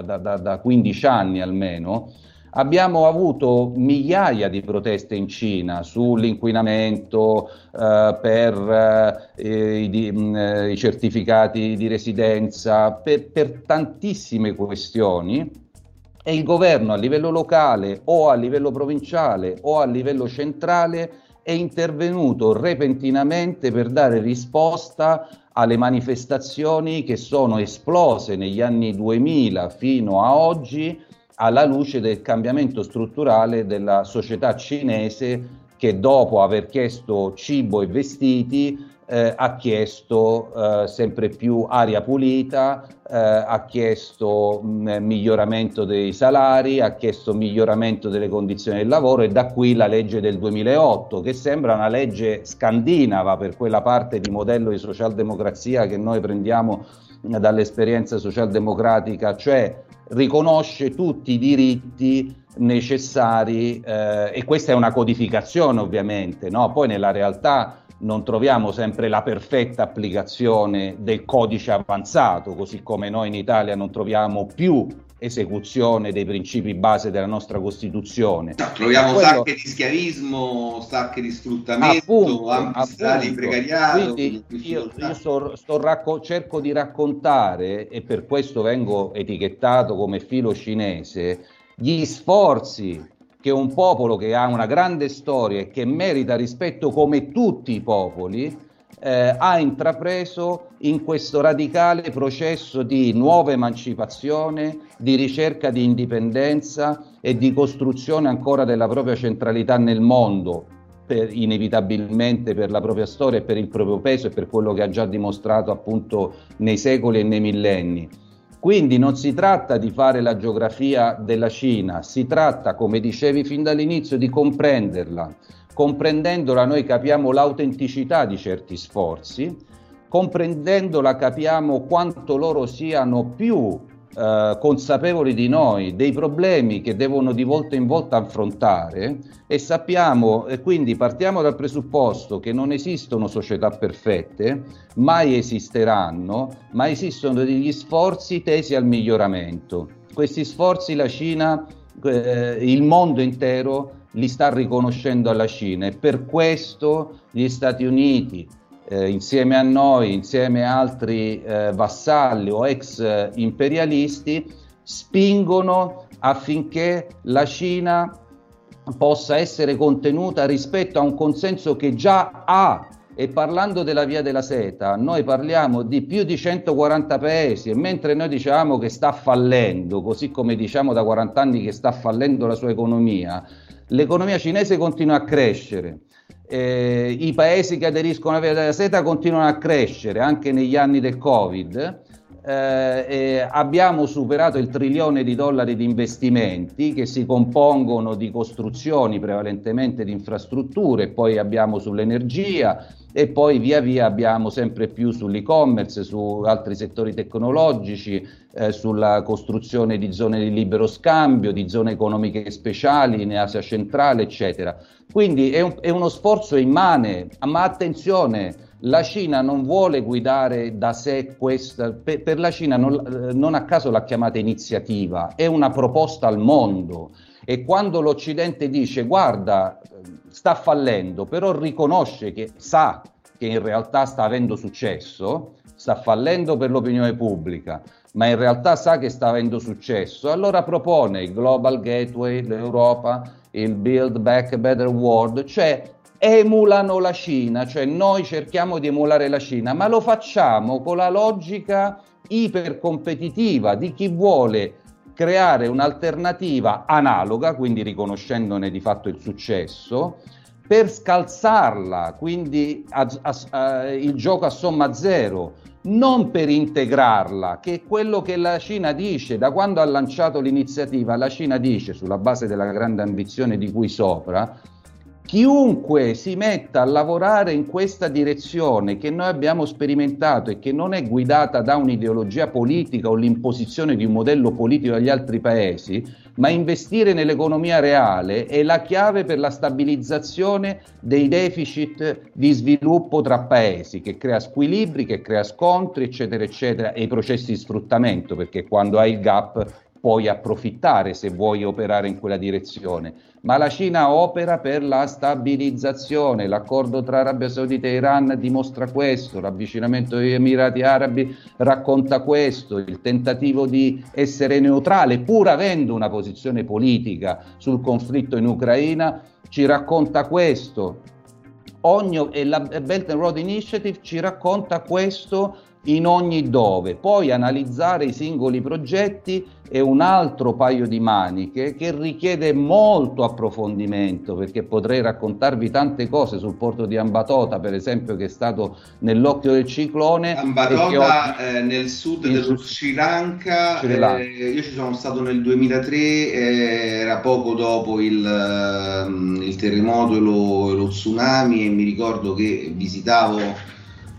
da, da, da 15 anni almeno, abbiamo avuto migliaia di proteste in Cina sull'inquinamento eh, per eh, i, di, mh, eh, i, certificati di residenza, per, per tantissime questioni. E il governo a livello locale o a livello provinciale o a livello centrale è intervenuto repentinamente per dare risposta alle manifestazioni che sono esplose negli anni 2000 fino a oggi alla luce del cambiamento strutturale della società cinese che dopo aver chiesto cibo e vestiti eh, ha chiesto eh, sempre più aria pulita, eh, ha chiesto mh, miglioramento dei salari, ha chiesto miglioramento delle condizioni del lavoro e da qui la legge del 2008 che sembra una legge scandinava per quella parte di modello di socialdemocrazia che noi prendiamo dall'esperienza socialdemocratica, cioè riconosce tutti i diritti necessari eh, e questa è una codificazione ovviamente, no? poi nella realtà non troviamo sempre la perfetta applicazione del codice avanzato, così come noi in Italia non troviamo più esecuzione dei principi base della nostra Costituzione. No, troviamo quello... sacche di schiavismo, sacche di sfruttamento, ampi di precariato. Quindi io, io sto, sto racco- cerco di raccontare, e per questo vengo etichettato come filo cinese, gli sforzi che un popolo che ha una grande storia e che merita rispetto come tutti i popoli, eh, ha intrapreso in questo radicale processo di nuova emancipazione, di ricerca di indipendenza e di costruzione ancora della propria centralità nel mondo, per, inevitabilmente per la propria storia e per il proprio peso e per quello che ha già dimostrato appunto nei secoli e nei millenni. Quindi non si tratta di fare la geografia della Cina, si tratta, come dicevi fin dall'inizio, di comprenderla. Comprendendola noi capiamo l'autenticità di certi sforzi, comprendendola capiamo quanto loro siano più eh, consapevoli di noi dei problemi che devono di volta in volta affrontare e sappiamo e quindi partiamo dal presupposto che non esistono società perfette, mai esisteranno, ma esistono degli sforzi tesi al miglioramento. Questi sforzi la Cina, eh, il mondo intero li sta riconoscendo alla Cina e per questo gli Stati Uniti, eh, insieme a noi, insieme a altri eh, vassalli o ex eh, imperialisti, spingono affinché la Cina possa essere contenuta rispetto a un consenso che già ha. E parlando della via della seta, noi parliamo di più di 140 paesi e mentre noi diciamo che sta fallendo, così come diciamo da 40 anni che sta fallendo la sua economia, l'economia cinese continua a crescere eh, i paesi che aderiscono alla seta continuano a crescere anche negli anni del Covid. Eh, abbiamo superato il trilione di dollari di investimenti che si compongono di costruzioni prevalentemente di infrastrutture, poi abbiamo sull'energia e poi via via abbiamo sempre più sull'e-commerce, su altri settori tecnologici, eh, sulla costruzione di zone di libero scambio, di zone economiche speciali in Asia centrale, eccetera. Quindi è, un, è uno sforzo immane, ma attenzione, la Cina non vuole guidare da sé questa, per, per la Cina non, eh, non a caso l'ha chiamata iniziativa, è una proposta al mondo. E quando l'Occidente dice guarda sta fallendo, però riconosce che sa che in realtà sta avendo successo, sta fallendo per l'opinione pubblica, ma in realtà sa che sta avendo successo, allora propone il Global Gateway, l'Europa, il Build Back Better World, cioè emulano la Cina, cioè noi cerchiamo di emulare la Cina, ma lo facciamo con la logica ipercompetitiva di chi vuole creare un'alternativa analoga, quindi riconoscendone di fatto il successo, per scalzarla, quindi a, a, a, il gioco a somma zero, non per integrarla, che è quello che la Cina dice, da quando ha lanciato l'iniziativa, la Cina dice, sulla base della grande ambizione di cui sopra, Chiunque si metta a lavorare in questa direzione che noi abbiamo sperimentato e che non è guidata da un'ideologia politica o l'imposizione di un modello politico agli altri paesi, ma investire nell'economia reale è la chiave per la stabilizzazione dei deficit di sviluppo tra paesi, che crea squilibri, che crea scontri, eccetera, eccetera, e i processi di sfruttamento, perché quando hai il gap puoi approfittare se vuoi operare in quella direzione, ma la Cina opera per la stabilizzazione, l'accordo tra Arabia Saudita e Iran dimostra questo, l'avvicinamento degli Emirati Arabi racconta questo, il tentativo di essere neutrale pur avendo una posizione politica sul conflitto in Ucraina ci racconta questo. Ogni, e la Belt and Road Initiative ci racconta questo in ogni dove. Poi analizzare i singoli progetti è un altro paio di maniche che richiede molto approfondimento perché potrei raccontarvi tante cose sul porto di Ambatota, per esempio, che è stato nell'occhio del ciclone. Ambatota oggi... eh, nel sud dello Sri Lanka, Sri Lanka. Eh, io ci sono stato nel 2003, eh, era poco dopo il, ehm, il terremoto e lo, lo tsunami e mi ricordo che visitavo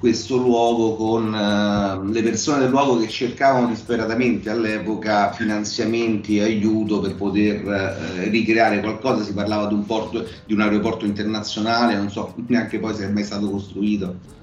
questo luogo con uh, le persone del luogo che cercavano disperatamente all'epoca finanziamenti e aiuto per poter uh, ricreare qualcosa. Si parlava di un, porto, di un aeroporto internazionale, non so neanche poi se è mai stato costruito.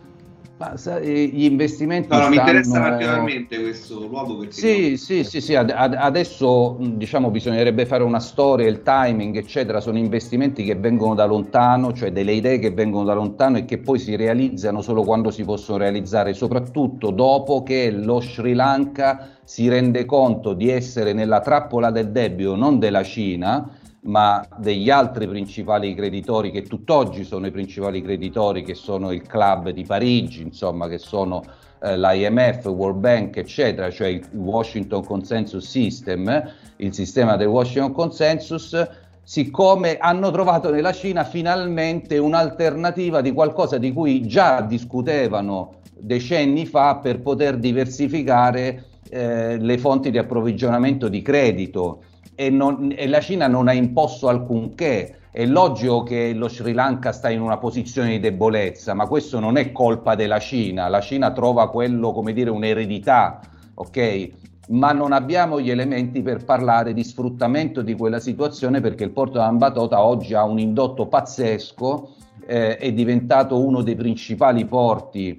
Ma gli investimenti. No, no stanno... mi interessa particolarmente questo luogo perché. Sì, no... sì, sì, sì, ad, adesso diciamo bisognerebbe fare una storia, il timing, eccetera. Sono investimenti che vengono da lontano, cioè delle idee che vengono da lontano e che poi si realizzano solo quando si possono realizzare, soprattutto dopo che lo Sri Lanka si rende conto di essere nella trappola del debito, non della Cina ma degli altri principali creditori che tutt'oggi sono i principali creditori che sono il club di Parigi, insomma che sono eh, l'IMF, World Bank, eccetera, cioè il Washington Consensus System, il sistema del Washington Consensus, siccome hanno trovato nella Cina finalmente un'alternativa di qualcosa di cui già discutevano decenni fa per poter diversificare eh, le fonti di approvvigionamento di credito e, non, e la Cina non ha imposto alcunché. È logico che lo Sri Lanka sta in una posizione di debolezza, ma questo non è colpa della Cina. La Cina trova quello come dire un'eredità, ok? Ma non abbiamo gli elementi per parlare di sfruttamento di quella situazione perché il porto di Ambatota oggi ha un indotto pazzesco, eh, è diventato uno dei principali porti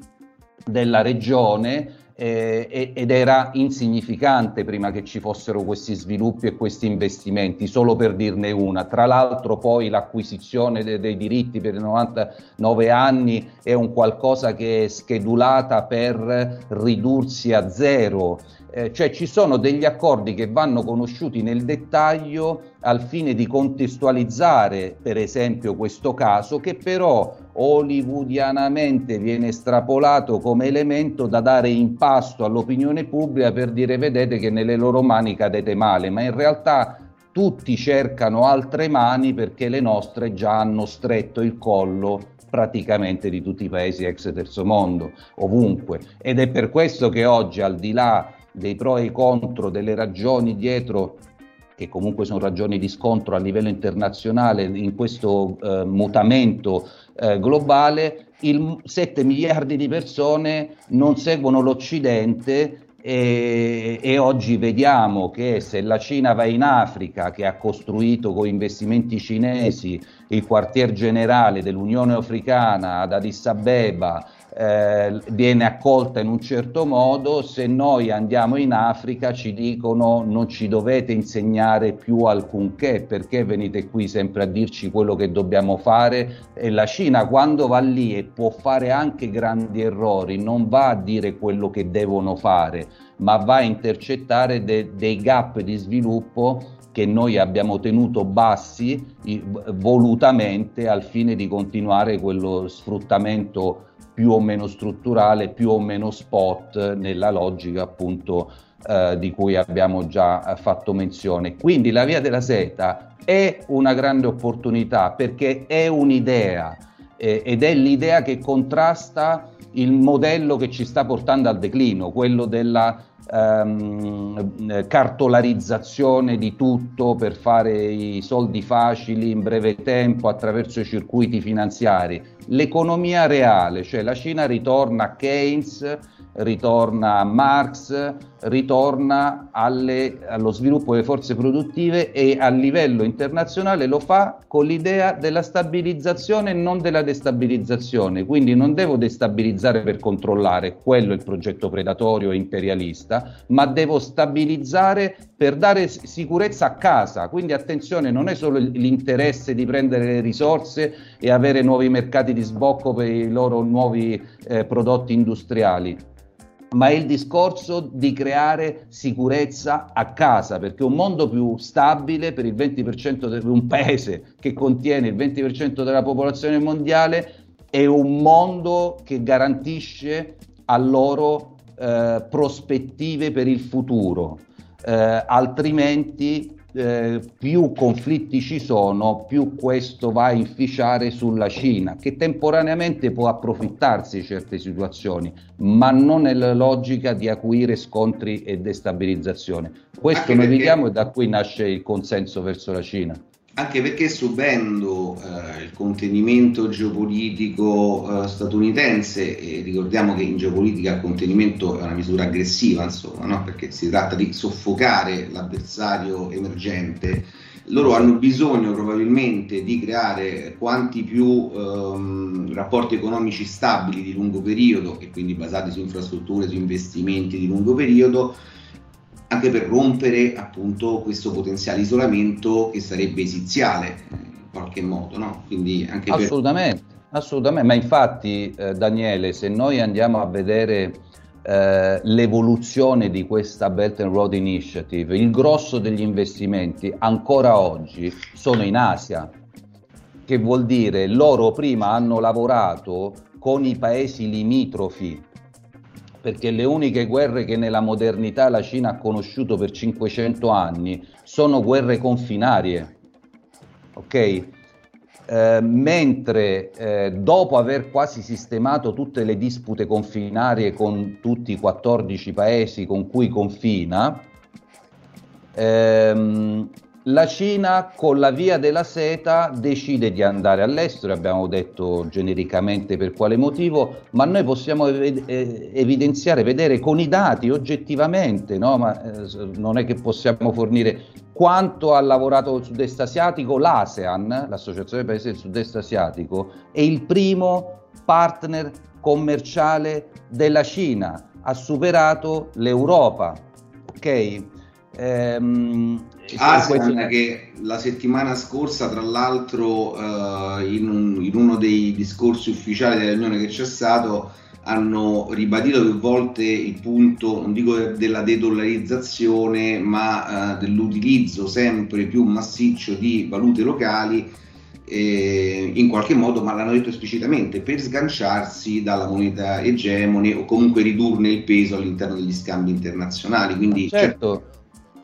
della regione eh, ed era insignificante prima che ci fossero questi sviluppi e questi investimenti, solo per dirne una. Tra l'altro poi l'acquisizione de- dei diritti per i 99 anni è un qualcosa che è schedulata per ridursi a zero eh, cioè ci sono degli accordi che vanno conosciuti nel dettaglio al fine di contestualizzare per esempio questo caso che però hollywoodianamente viene estrapolato come elemento da dare in pasto all'opinione pubblica per dire vedete che nelle loro mani cadete male, ma in realtà tutti cercano altre mani perché le nostre già hanno stretto il collo praticamente di tutti i paesi ex terzo mondo, ovunque. Ed è per questo che oggi, al di là dei pro e i contro, delle ragioni dietro che comunque sono ragioni di scontro a livello internazionale in questo eh, mutamento eh, globale, il 7 miliardi di persone non seguono l'Occidente e, e, oggi vediamo che se la Cina va in Africa, che ha costruito con investimenti cinesi il quartier generale dell'Unione Africana ad Addis Abeba, eh, viene accolta in un certo modo, se noi andiamo in Africa ci dicono non ci dovete insegnare più alcunché, perché venite qui sempre a dirci quello che dobbiamo fare? E la Cina quando va lì e può fare anche grandi errori, non va a dire quello che devono fare, ma va a intercettare de- dei gap di sviluppo che noi abbiamo tenuto bassi volutamente al fine di continuare quello sfruttamento più o meno strutturale, più o meno spot nella logica appunto eh, di cui abbiamo già fatto menzione. Quindi la via della seta è una grande opportunità perché è un'idea eh, ed è l'idea che contrasta il modello che ci sta portando al declino, quello della ehm, cartolarizzazione di tutto per fare i soldi facili in breve tempo attraverso i circuiti finanziari. L'economia reale, cioè la Cina ritorna a Keynes, ritorna a Marx, ritorna alle, allo sviluppo delle forze produttive e a livello internazionale lo fa con l'idea della stabilizzazione e non della destabilizzazione. Quindi non devo destabilizzare per controllare, quello è il progetto predatorio e imperialista, ma devo stabilizzare per dare sicurezza a casa. Quindi attenzione, non è solo l'interesse di prendere le risorse e avere nuovi mercati di sbocco per i loro nuovi eh, prodotti industriali ma è il discorso di creare sicurezza a casa, perché un mondo più stabile per il 20% di un paese che contiene il 20% della popolazione mondiale è un mondo che garantisce a loro eh, prospettive per il futuro. Eh, altrimenti eh, più conflitti ci sono, più questo va a inficiare sulla Cina, che temporaneamente può approfittarsi di certe situazioni, ma non nella logica di acuire scontri e destabilizzazione. Questo noi vediamo e da qui nasce il consenso verso la Cina anche perché subendo eh, il contenimento geopolitico eh, statunitense, e ricordiamo che in geopolitica il contenimento è una misura aggressiva, insomma, no? perché si tratta di soffocare l'avversario emergente, loro hanno bisogno probabilmente di creare quanti più ehm, rapporti economici stabili di lungo periodo e quindi basati su infrastrutture, su investimenti di lungo periodo, anche per rompere appunto questo potenziale isolamento che sarebbe esiziale in qualche modo, no? Quindi anche assolutamente, per... assolutamente, ma infatti eh, Daniele, se noi andiamo a vedere eh, l'evoluzione di questa Belt and Road Initiative, il grosso degli investimenti ancora oggi sono in Asia, che vuol dire loro prima hanno lavorato con i paesi limitrofi perché le uniche guerre che nella modernità la Cina ha conosciuto per 500 anni sono guerre confinarie. Ok? Eh, mentre eh, dopo aver quasi sistemato tutte le dispute confinarie con tutti i 14 paesi con cui confina, ehm, la Cina con la via della seta decide di andare all'estero, abbiamo detto genericamente per quale motivo, ma noi possiamo ev- evidenziare, vedere con i dati oggettivamente, no? ma eh, non è che possiamo fornire quanto ha lavorato il sud-est asiatico, l'ASEAN, l'Associazione dei Paesi del sud-est asiatico, è il primo partner commerciale della Cina, ha superato l'Europa. Ok? Ehm, ASEAN questo... che la settimana scorsa, tra l'altro, uh, in, un, in, uno dei discorsi ufficiali della riunione che c'è stato, hanno ribadito più volte il punto, non dico della dedollarizzazione, ma uh, dell'utilizzo sempre più massiccio di valute locali. Eh, in qualche modo, ma l'hanno detto esplicitamente, per sganciarsi dalla moneta egemone o comunque ridurne il peso all'interno degli scambi internazionali. Quindi, certo,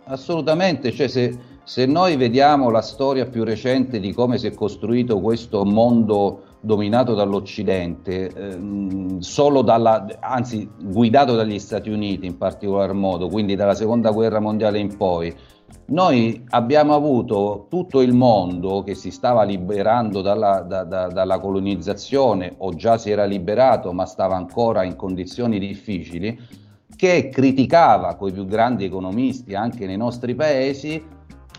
Assolutamente, cioè se, se, noi vediamo la storia più recente di come si è costruito questo mondo dominato dall'Occidente, ehm, solo dalla, anzi guidato dagli Stati Uniti in particolar modo, quindi dalla seconda guerra mondiale in poi, noi abbiamo avuto tutto il mondo che si stava liberando dalla, da, da, dalla colonizzazione o già si era liberato ma stava ancora in condizioni difficili, che criticava con i più grandi economisti anche nei nostri paesi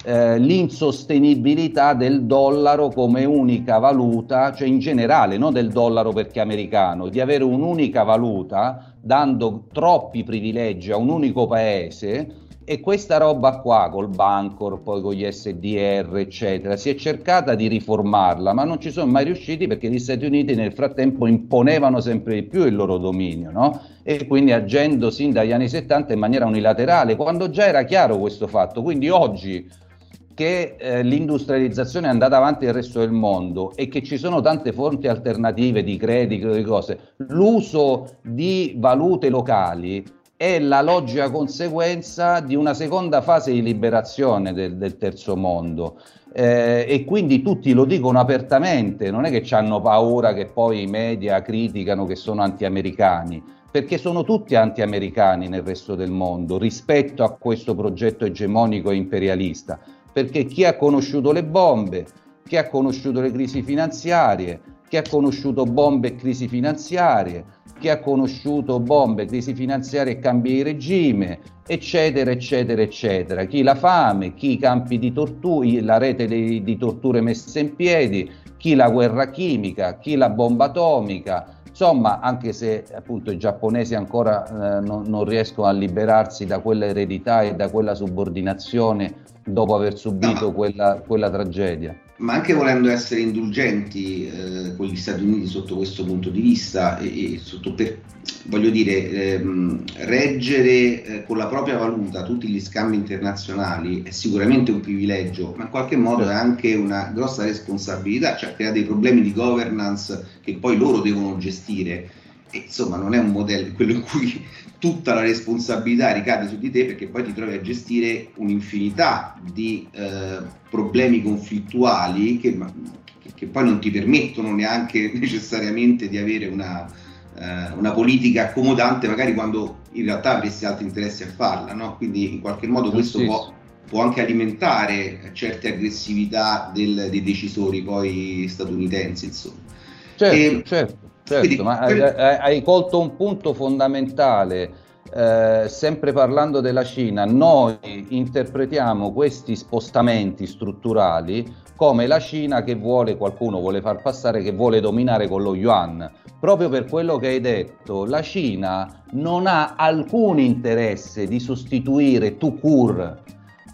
eh, l'insostenibilità del dollaro come unica valuta, cioè in generale, non del dollaro perché americano, di avere un'unica valuta dando troppi privilegi a un unico paese e questa roba qua col Bancor, poi con gli SDR, eccetera, si è cercata di riformarla, ma non ci sono mai riusciti perché gli Stati Uniti nel frattempo imponevano sempre di più il loro dominio, no? E quindi agendo sin dagli anni 70 in maniera unilaterale, quando già era chiaro questo fatto. Quindi oggi che eh, l'industrializzazione è andata avanti nel resto del mondo e che ci sono tante fonti alternative di credito, di cose, l'uso di valute locali è la logica conseguenza di una seconda fase di liberazione del, del terzo mondo. Eh, e quindi tutti lo dicono apertamente, non è che hanno paura che poi i media criticano che sono anti-americani, perché sono tutti anti-americani nel resto del mondo rispetto a questo progetto egemonico e imperialista perché chi ha conosciuto le bombe, chi ha conosciuto le crisi finanziarie, chi ha conosciuto bombe e crisi finanziarie, chi ha conosciuto bombe, crisi finanziarie e cambi di regime, eccetera, eccetera, eccetera. Chi la fame, chi i campi di tortura, la rete di, di torture messe in piedi, chi la guerra chimica, chi la bomba atomica, Insomma, anche se appunto i giapponesi ancora eh, non, non, riescono a liberarsi da quella eredità e da quella subordinazione dopo aver subito quella, quella, tragedia. Ma anche volendo essere indulgenti eh, con gli Stati Uniti sotto questo punto di vista, e, e sotto per, voglio dire, ehm, reggere eh, con la propria valuta tutti gli scambi internazionali è sicuramente un privilegio, ma in qualche modo è anche una grossa responsabilità, cioè crea dei problemi di governance che poi loro devono gestire. E, insomma, non è un modello quello in cui tutta la responsabilità ricade su di te perché poi ti trovi a gestire un'infinità di eh, problemi conflittuali che, che, poi non ti permettono neanche [LAUGHS] necessariamente di avere una, eh, una, politica accomodante magari quando in realtà avresti altri interessi a farla, no? quindi in qualche modo questo può, può, anche alimentare certe aggressività del, dei decisori poi statunitensi. Insomma. Certo, e, certo Certo, Quindi, ma hai, hai, colto un punto fondamentale. Eh, sempre parlando della Cina, noi interpretiamo questi spostamenti strutturali come la Cina che vuole, qualcuno vuole far passare, che vuole dominare con lo yuan. Proprio per quello che hai detto, la Cina non ha alcun interesse di sostituire tout court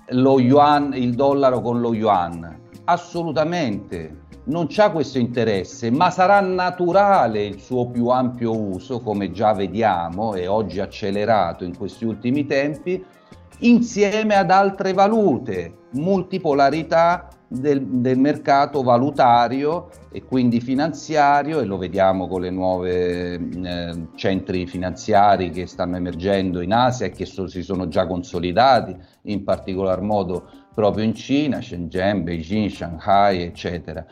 lo yuan, il dollaro con lo yuan. Assolutamente non c'ha questo interesse, ma sarà naturale il suo più ampio uso, come già vediamo e oggi accelerato in questi ultimi tempi, insieme ad altre valute, multipolarità del, del, mercato valutario e quindi finanziario e lo vediamo con le nuove eh, centri finanziari che stanno emergendo in Asia e che so, si sono già consolidati, in particolar modo proprio in Cina, Shenzhen, Beijing, Shanghai, eccetera.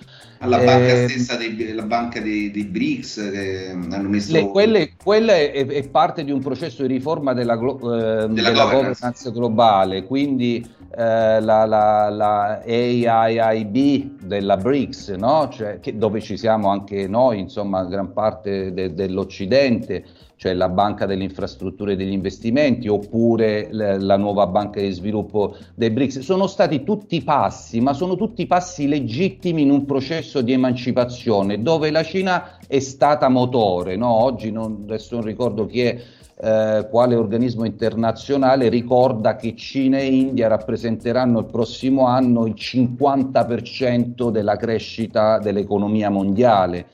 La eh, banca stessa, dei, la banca dei, dei BRICS che hanno messo... Le, quelle, quelle è, è, parte di un processo di riforma della, eh, della, della governance. governance. globale, quindi eh, la, la, la, AIIB della BRICS, no? cioè, che, dove ci siamo anche noi, insomma, gran parte de, dell'Occidente, cioè la banca delle infrastrutture e degli investimenti, oppure la, nuova banca di sviluppo dei BRICS. Sono stati tutti passi, ma sono tutti passi legittimi in un processo di emancipazione dove la Cina è stata motore. No? Oggi non, adesso non ricordo chi è eh, quale organismo internazionale ricorda che Cina e India rappresenteranno il prossimo anno il 50% della crescita dell'economia mondiale.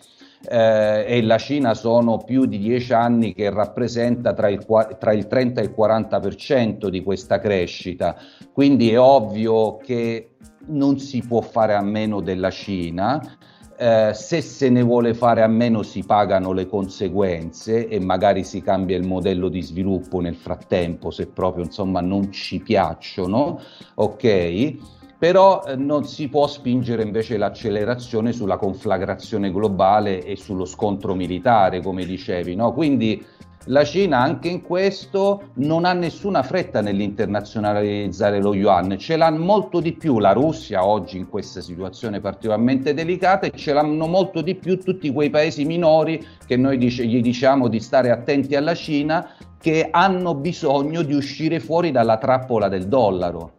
Eh, e la Cina sono più di dieci anni che rappresenta tra il, tra il 30 e il 40% di questa crescita. Quindi è ovvio che non si può fare a meno della Cina eh, se se ne vuole fare a meno si pagano le conseguenze e magari si cambia il modello di sviluppo nel frattempo se proprio insomma non ci piacciono, ok? Però eh, non si può spingere invece l'accelerazione sulla conflagrazione globale e sullo scontro militare, come dicevi, no? Quindi la Cina anche in questo non ha nessuna fretta nell'internazionalizzare lo yuan, ce l'ha molto di più la Russia oggi in questa situazione particolarmente delicata e ce l'hanno molto di più tutti quei paesi minori che noi dice, gli diciamo di stare attenti alla Cina che hanno bisogno di uscire fuori dalla trappola del dollaro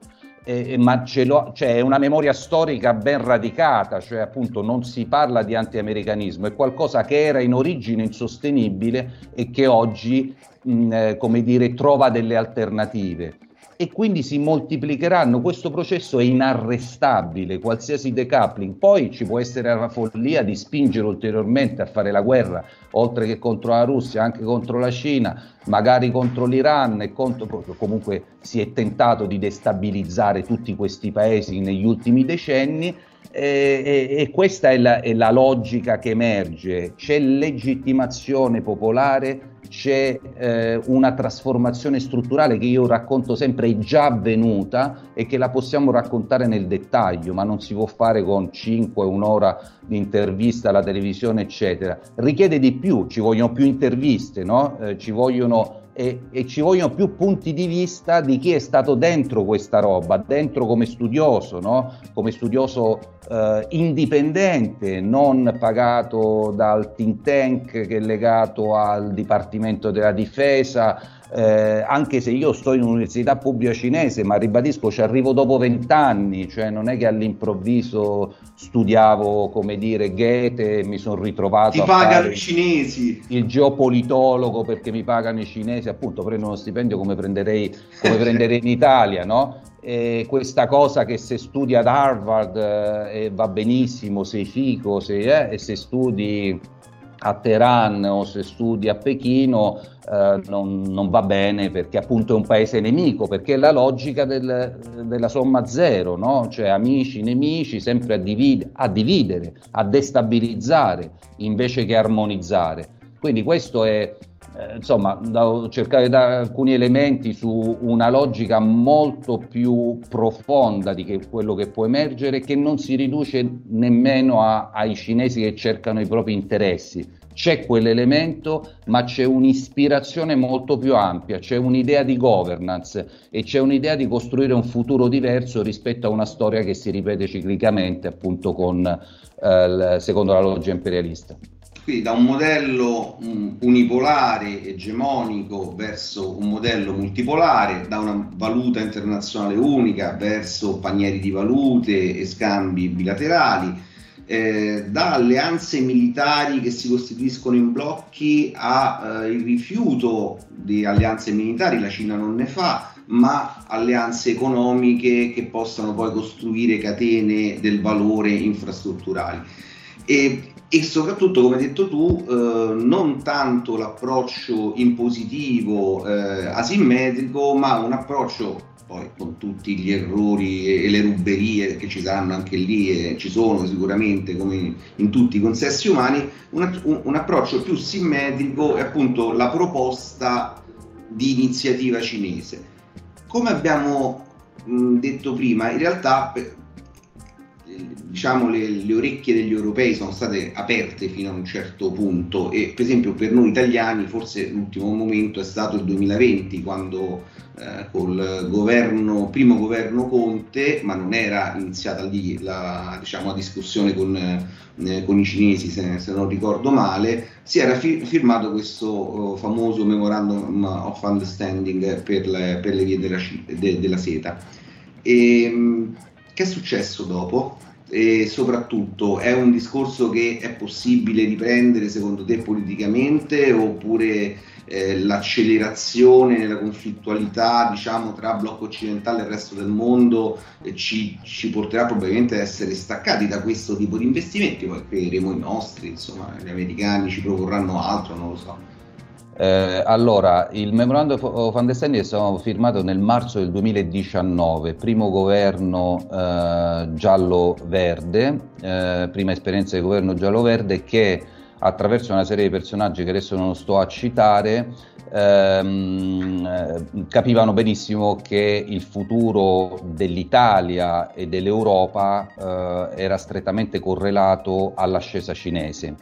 eh, ma cioè è una memoria storica ben radicata, cioè appunto non si parla di anti-americanismo, è qualcosa che era in origine insostenibile e che oggi, mh, eh, come dire, trova delle alternative e quindi si moltiplicheranno. Questo processo è inarrestabile, qualsiasi decoupling. Poi ci può essere la follia di spingere ulteriormente a fare la guerra, oltre che contro la Russia, anche contro la Cina, magari contro l'Iran e contro, comunque si è tentato di destabilizzare tutti questi paesi negli ultimi decenni. E, e, e questa è la, è la logica che emerge. C'è legittimazione popolare c'è eh, una trasformazione strutturale che io racconto sempre è già avvenuta e che la possiamo raccontare nel dettaglio, ma non si può fare con 5 un'ora di intervista alla televisione, eccetera. Richiede di più, ci vogliono più interviste, no? eh, ci vogliono e, e, ci vogliono più punti di vista di chi è stato dentro questa roba, dentro come studioso, no? come studioso eh, indipendente, non pagato dal think tank che è legato al Dipartimento della Difesa, eh, anche se io sto in un'università pubblica cinese, ma ribadisco ci arrivo dopo vent'anni, cioè non è che all'improvviso studiavo, come dire, Goethe e mi sono ritrovato Ti a pagano i cinesi. il geopolitologo perché mi pagano i cinesi, appunto prendo uno stipendio come prenderei, come [LAUGHS] prenderei in Italia, no? E questa cosa che se studi ad Harvard eh, va benissimo, sei fico, sei, eh, e se studi a Teheran o se studi a Pechino eh, non, non, va bene perché appunto è un paese nemico, perché è la logica del, della somma zero, no? cioè amici, nemici, sempre a, divide, a dividere, a destabilizzare invece che armonizzare. Quindi questo è, eh, insomma, da cercare da alcuni elementi su una logica molto più profonda di che, quello che può emergere, che non si riduce nemmeno a, ai cinesi che cercano i propri interessi. C'è quell'elemento, ma c'è un'ispirazione molto più ampia, c'è un'idea di governance e c'è un'idea di costruire un futuro diverso rispetto a una storia che si ripete ciclicamente, appunto, con, eh, secondo la logica imperialista. Quindi da un modello um, unipolare, egemonico, verso un modello multipolare, da una valuta internazionale unica verso panieri di valute e scambi bilaterali, eh, da alleanze militari che si costituiscono in blocchi a eh, rifiuto di alleanze militari, la Cina non ne fa, ma alleanze economiche che possano poi costruire catene del valore infrastrutturali. E e soprattutto, come hai detto tu, eh, non tanto l'approccio impositivo eh, asimmetrico, ma un approccio poi con tutti gli errori e le ruberie che ci saranno anche lì e ci sono sicuramente come in tutti i consessi umani, un, un, approccio più simmetrico è appunto la proposta di iniziativa cinese. Come abbiamo detto prima, in realtà diciamo, le, le, orecchie degli europei sono state aperte fino a un certo punto e per esempio per noi italiani forse l'ultimo momento è stato il 2020 quando eh, col governo, primo governo Conte, ma non era iniziata lì la, diciamo, la discussione con, eh, con, i cinesi se, se, non ricordo male, si era fi- firmato questo uh, famoso memorandum of understanding per le, per le vie della, de, della seta. E, ehm, che è successo dopo? E soprattutto è un discorso che è possibile riprendere secondo te politicamente oppure eh, l'accelerazione nella conflittualità diciamo, tra blocco occidentale e il resto del mondo eh, ci, ci, porterà probabilmente ad essere staccati da questo tipo di investimenti, poi creeremo i nostri, insomma gli americani ci proporranno altro, non lo so. Eh, allora, il Memorandum of Understanding è stato firmato nel marzo del 2019, primo governo eh, giallo-verde, eh, prima esperienza di governo giallo-verde che attraverso una serie di personaggi che adesso non sto a citare ehm, capivano benissimo che il futuro dell'Italia e dell'Europa eh, era strettamente correlato all'ascesa cinese.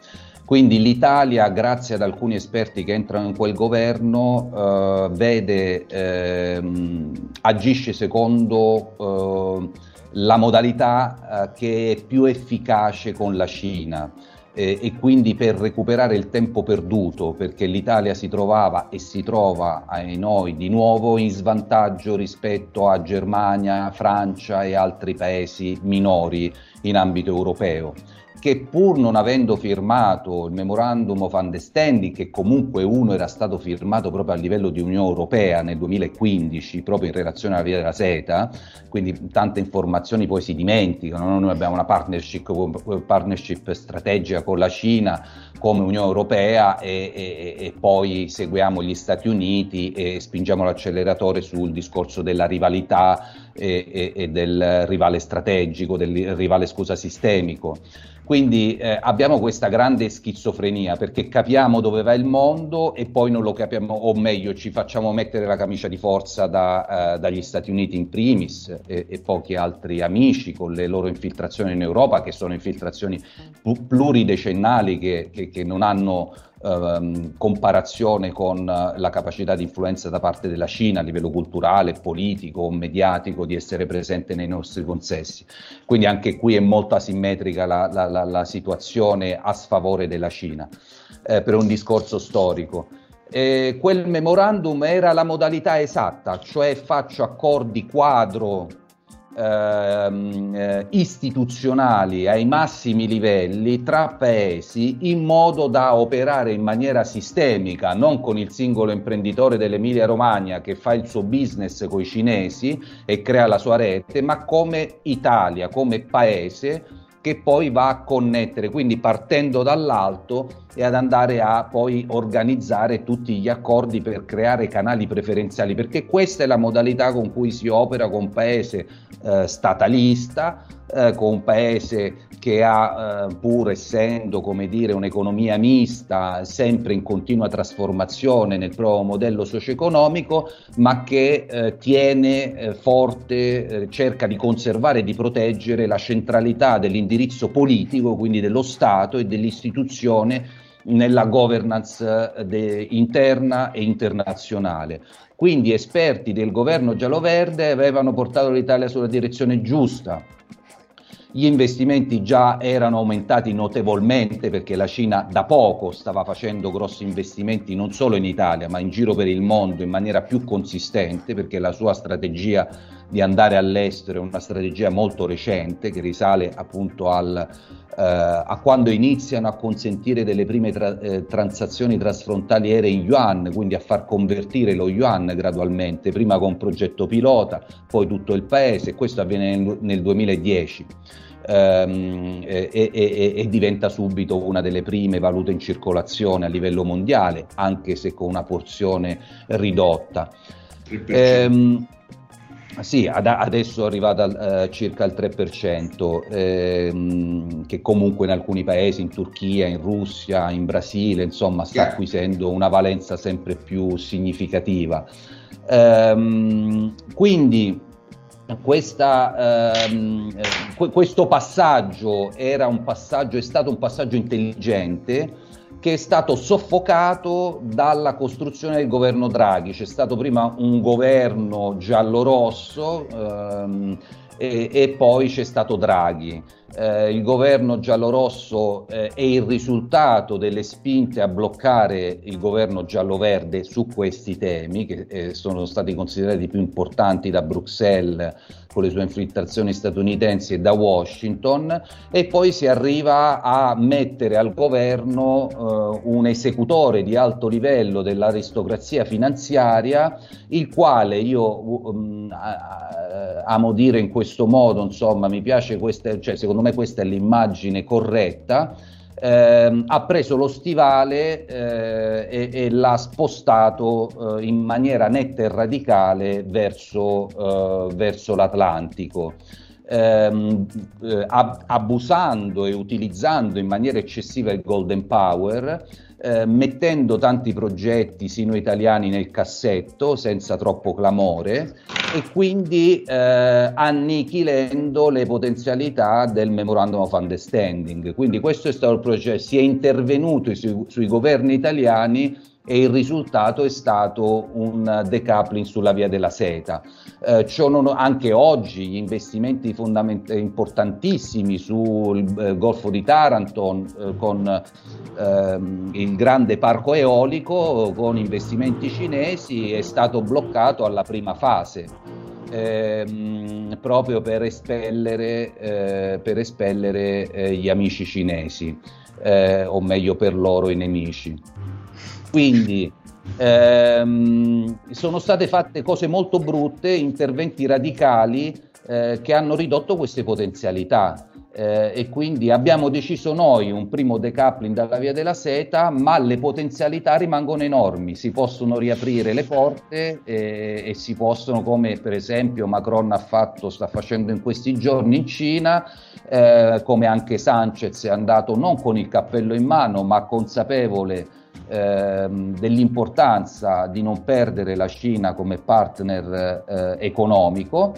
Quindi l'Italia, grazie ad alcuni esperti che entrano in quel governo, eh, vede, ehm, agisce secondo eh, la modalità eh, che è più efficace con la Cina eh, e quindi per recuperare il tempo perduto, perché l'Italia si trovava e si trova ai noi di nuovo in svantaggio rispetto a Germania, Francia e altri paesi minori in ambito europeo che pur non avendo firmato il memorandum of understanding, che comunque uno era stato firmato proprio a livello di Unione Europea nel 2015, proprio in relazione alla via della seta, quindi tante informazioni poi si dimenticano, noi abbiamo una partnership, partnership strategica con la Cina come Unione Europea e, e, e poi seguiamo gli Stati Uniti e spingiamo l'acceleratore sul discorso della rivalità e, e, del rivale strategico, del rivale scusa sistemico. Quindi eh, abbiamo questa grande schizofrenia perché capiamo dove va il mondo e poi non lo capiamo, o meglio ci facciamo mettere la camicia di forza da, eh, dagli Stati Uniti in primis e, e, pochi altri amici con le loro infiltrazioni in Europa che sono infiltrazioni pluridecennali che, che, che non hanno ehm, comparazione con la capacità di influenza da parte della Cina a livello culturale, politico, mediatico, di essere presente nei nostri consessi. Quindi anche qui è molto asimmetrica la, la, la, la situazione a sfavore della Cina eh, per un discorso storico. Eh, quel memorandum era la modalità esatta, cioè faccio accordi quadro eh, istituzionali ai massimi livelli tra paesi in modo da operare in maniera sistemica, non con il singolo imprenditore dell'Emilia Romagna che fa il suo business con i cinesi e crea la sua rete, ma come Italia, come paese che poi va a connettere, quindi partendo dall'alto e ad andare a poi organizzare tutti gli accordi per creare canali preferenziali, perché questa è la modalità con cui si opera con un paese eh, statalista, eh, con un paese che ha, eh, pur essendo come dire, un'economia mista, sempre in continua trasformazione nel proprio modello socio-economico, ma che eh, tiene eh, forte, eh, cerca di conservare e di proteggere la centralità dell'indirizzo politico, quindi dello Stato e dell'istituzione nella governance eh, de, interna e internazionale. Quindi esperti del governo giallo-verde avevano portato l'Italia sulla direzione giusta. Gli investimenti già erano aumentati notevolmente perché la Cina da poco stava facendo grossi investimenti non solo in Italia ma in giro per il mondo in maniera più consistente perché la sua strategia di andare all'estero è una strategia molto recente che risale appunto al, eh, a quando iniziano a consentire delle prime tra, eh, transazioni trasfrontaliere in yuan, quindi a far convertire lo yuan gradualmente, prima con progetto pilota, poi tutto il paese, questo avviene nel, nel 2010. Ehm, e, e, e, diventa subito una delle prime valute in circolazione a livello mondiale, anche se con una porzione ridotta. Ehm, sì, ad- adesso è arrivata uh, circa al 3%, ehm, che comunque in alcuni paesi, in Turchia, in Russia, in Brasile, insomma, sta yeah. acquisendo una valenza sempre più significativa. Ehm, quindi questa, ehm, questo passaggio era un passaggio, è stato un passaggio intelligente che è stato soffocato dalla costruzione del governo Draghi. C'è stato prima un governo giallo-rosso ehm, e, e, poi c'è stato Draghi. Eh, il governo giallo-rosso eh, è il risultato delle spinte a bloccare il governo giallo-verde su questi temi che eh, sono stati considerati più importanti da Bruxelles con le sue infiltrazioni statunitensi e da Washington e poi si arriva a mettere al governo eh, un esecutore di alto livello dell'aristocrazia finanziaria, il quale io um, amo dire in questo modo, insomma, mi piace questa, cioè secondo me questa è l'immagine corretta eh, ha preso lo stivale eh, e, e, l'ha spostato eh, in maniera netta e radicale verso, eh, verso l'Atlantico. Ehm, eh, ab- abusando e utilizzando in maniera eccessiva il golden power eh, mettendo tanti progetti sino-italiani nel cassetto senza troppo clamore e quindi eh, annichilendo le potenzialità del Memorandum of Understanding. Quindi questo è stato il processo, si è intervenuto sui, sui governi italiani e il risultato è stato un decoupling sulla via della seta. Eh, non, anche oggi gli investimenti fondament- importantissimi sul eh, Golfo di Taranto eh, con ehm, il grande parco eolico con investimenti cinesi è stato bloccato alla prima fase. Ehm, proprio per espellere, eh, per espellere eh, gli amici cinesi, eh, o meglio per loro i nemici. Quindi ehm, sono state fatte cose molto brutte, interventi radicali eh, che hanno ridotto queste potenzialità. Eh, e quindi abbiamo deciso noi un primo decoupling dalla via della seta, ma le potenzialità rimangono enormi, si possono riaprire le porte eh, e si possono, come per esempio Macron ha fatto, sta facendo in questi giorni in Cina, eh, come anche Sanchez è andato non con il cappello in mano, ma consapevole ehm, dell'importanza di non perdere la Cina come partner eh, economico.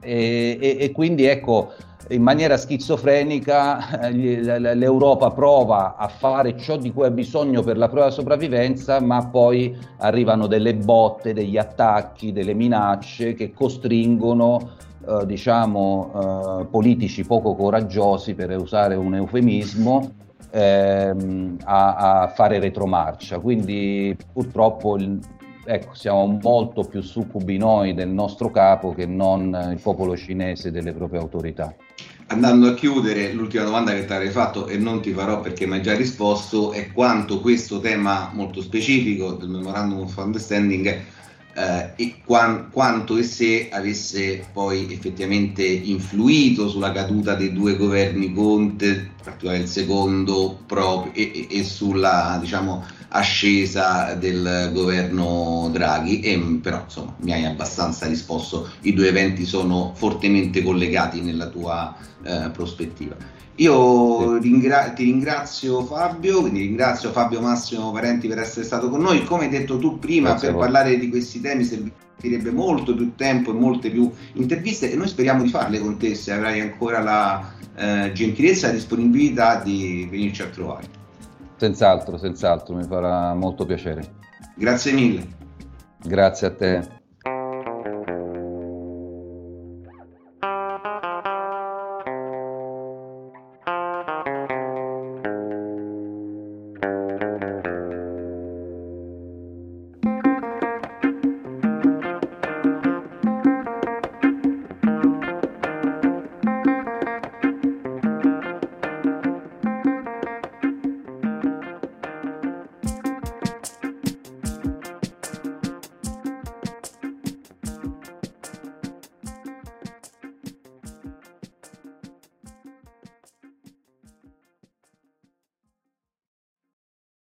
E, e, e, quindi ecco in maniera schizofrenica l'Europa prova a fare ciò di cui ha bisogno per la propria sopravvivenza, ma poi arrivano delle botte, degli attacchi, delle minacce che costringono eh, diciamo, eh, politici poco coraggiosi, per usare un eufemismo, ehm, a, a, fare retromarcia. Quindi purtroppo il, ecco, siamo molto più succubi noi del nostro capo che non il popolo cinese delle proprie autorità. Andando a chiudere, l'ultima domanda che ti avrei fatto e non ti farò perché mi hai già risposto è quanto questo tema molto specifico del Memorandum of Understanding eh, e quan, quanto e se avesse poi effettivamente influito sulla caduta dei due governi Conte, in particolare il secondo, proprio, e, e, sulla diciamo, ascesa del governo Draghi. E, però insomma mi hai abbastanza risposto, i due eventi sono fortemente collegati nella tua eh, prospettiva. Io ringra- ti ringrazio Fabio, quindi ringrazio Fabio Massimo Parenti per essere stato con noi. Come hai detto tu prima, Grazie per parlare di questi temi servirebbe molto più tempo e molte più interviste e noi speriamo di farle con te se avrai ancora la eh, gentilezza e la disponibilità di venirci a trovare. Senz'altro, senz'altro, mi farà molto piacere. Grazie mille. Grazie a te.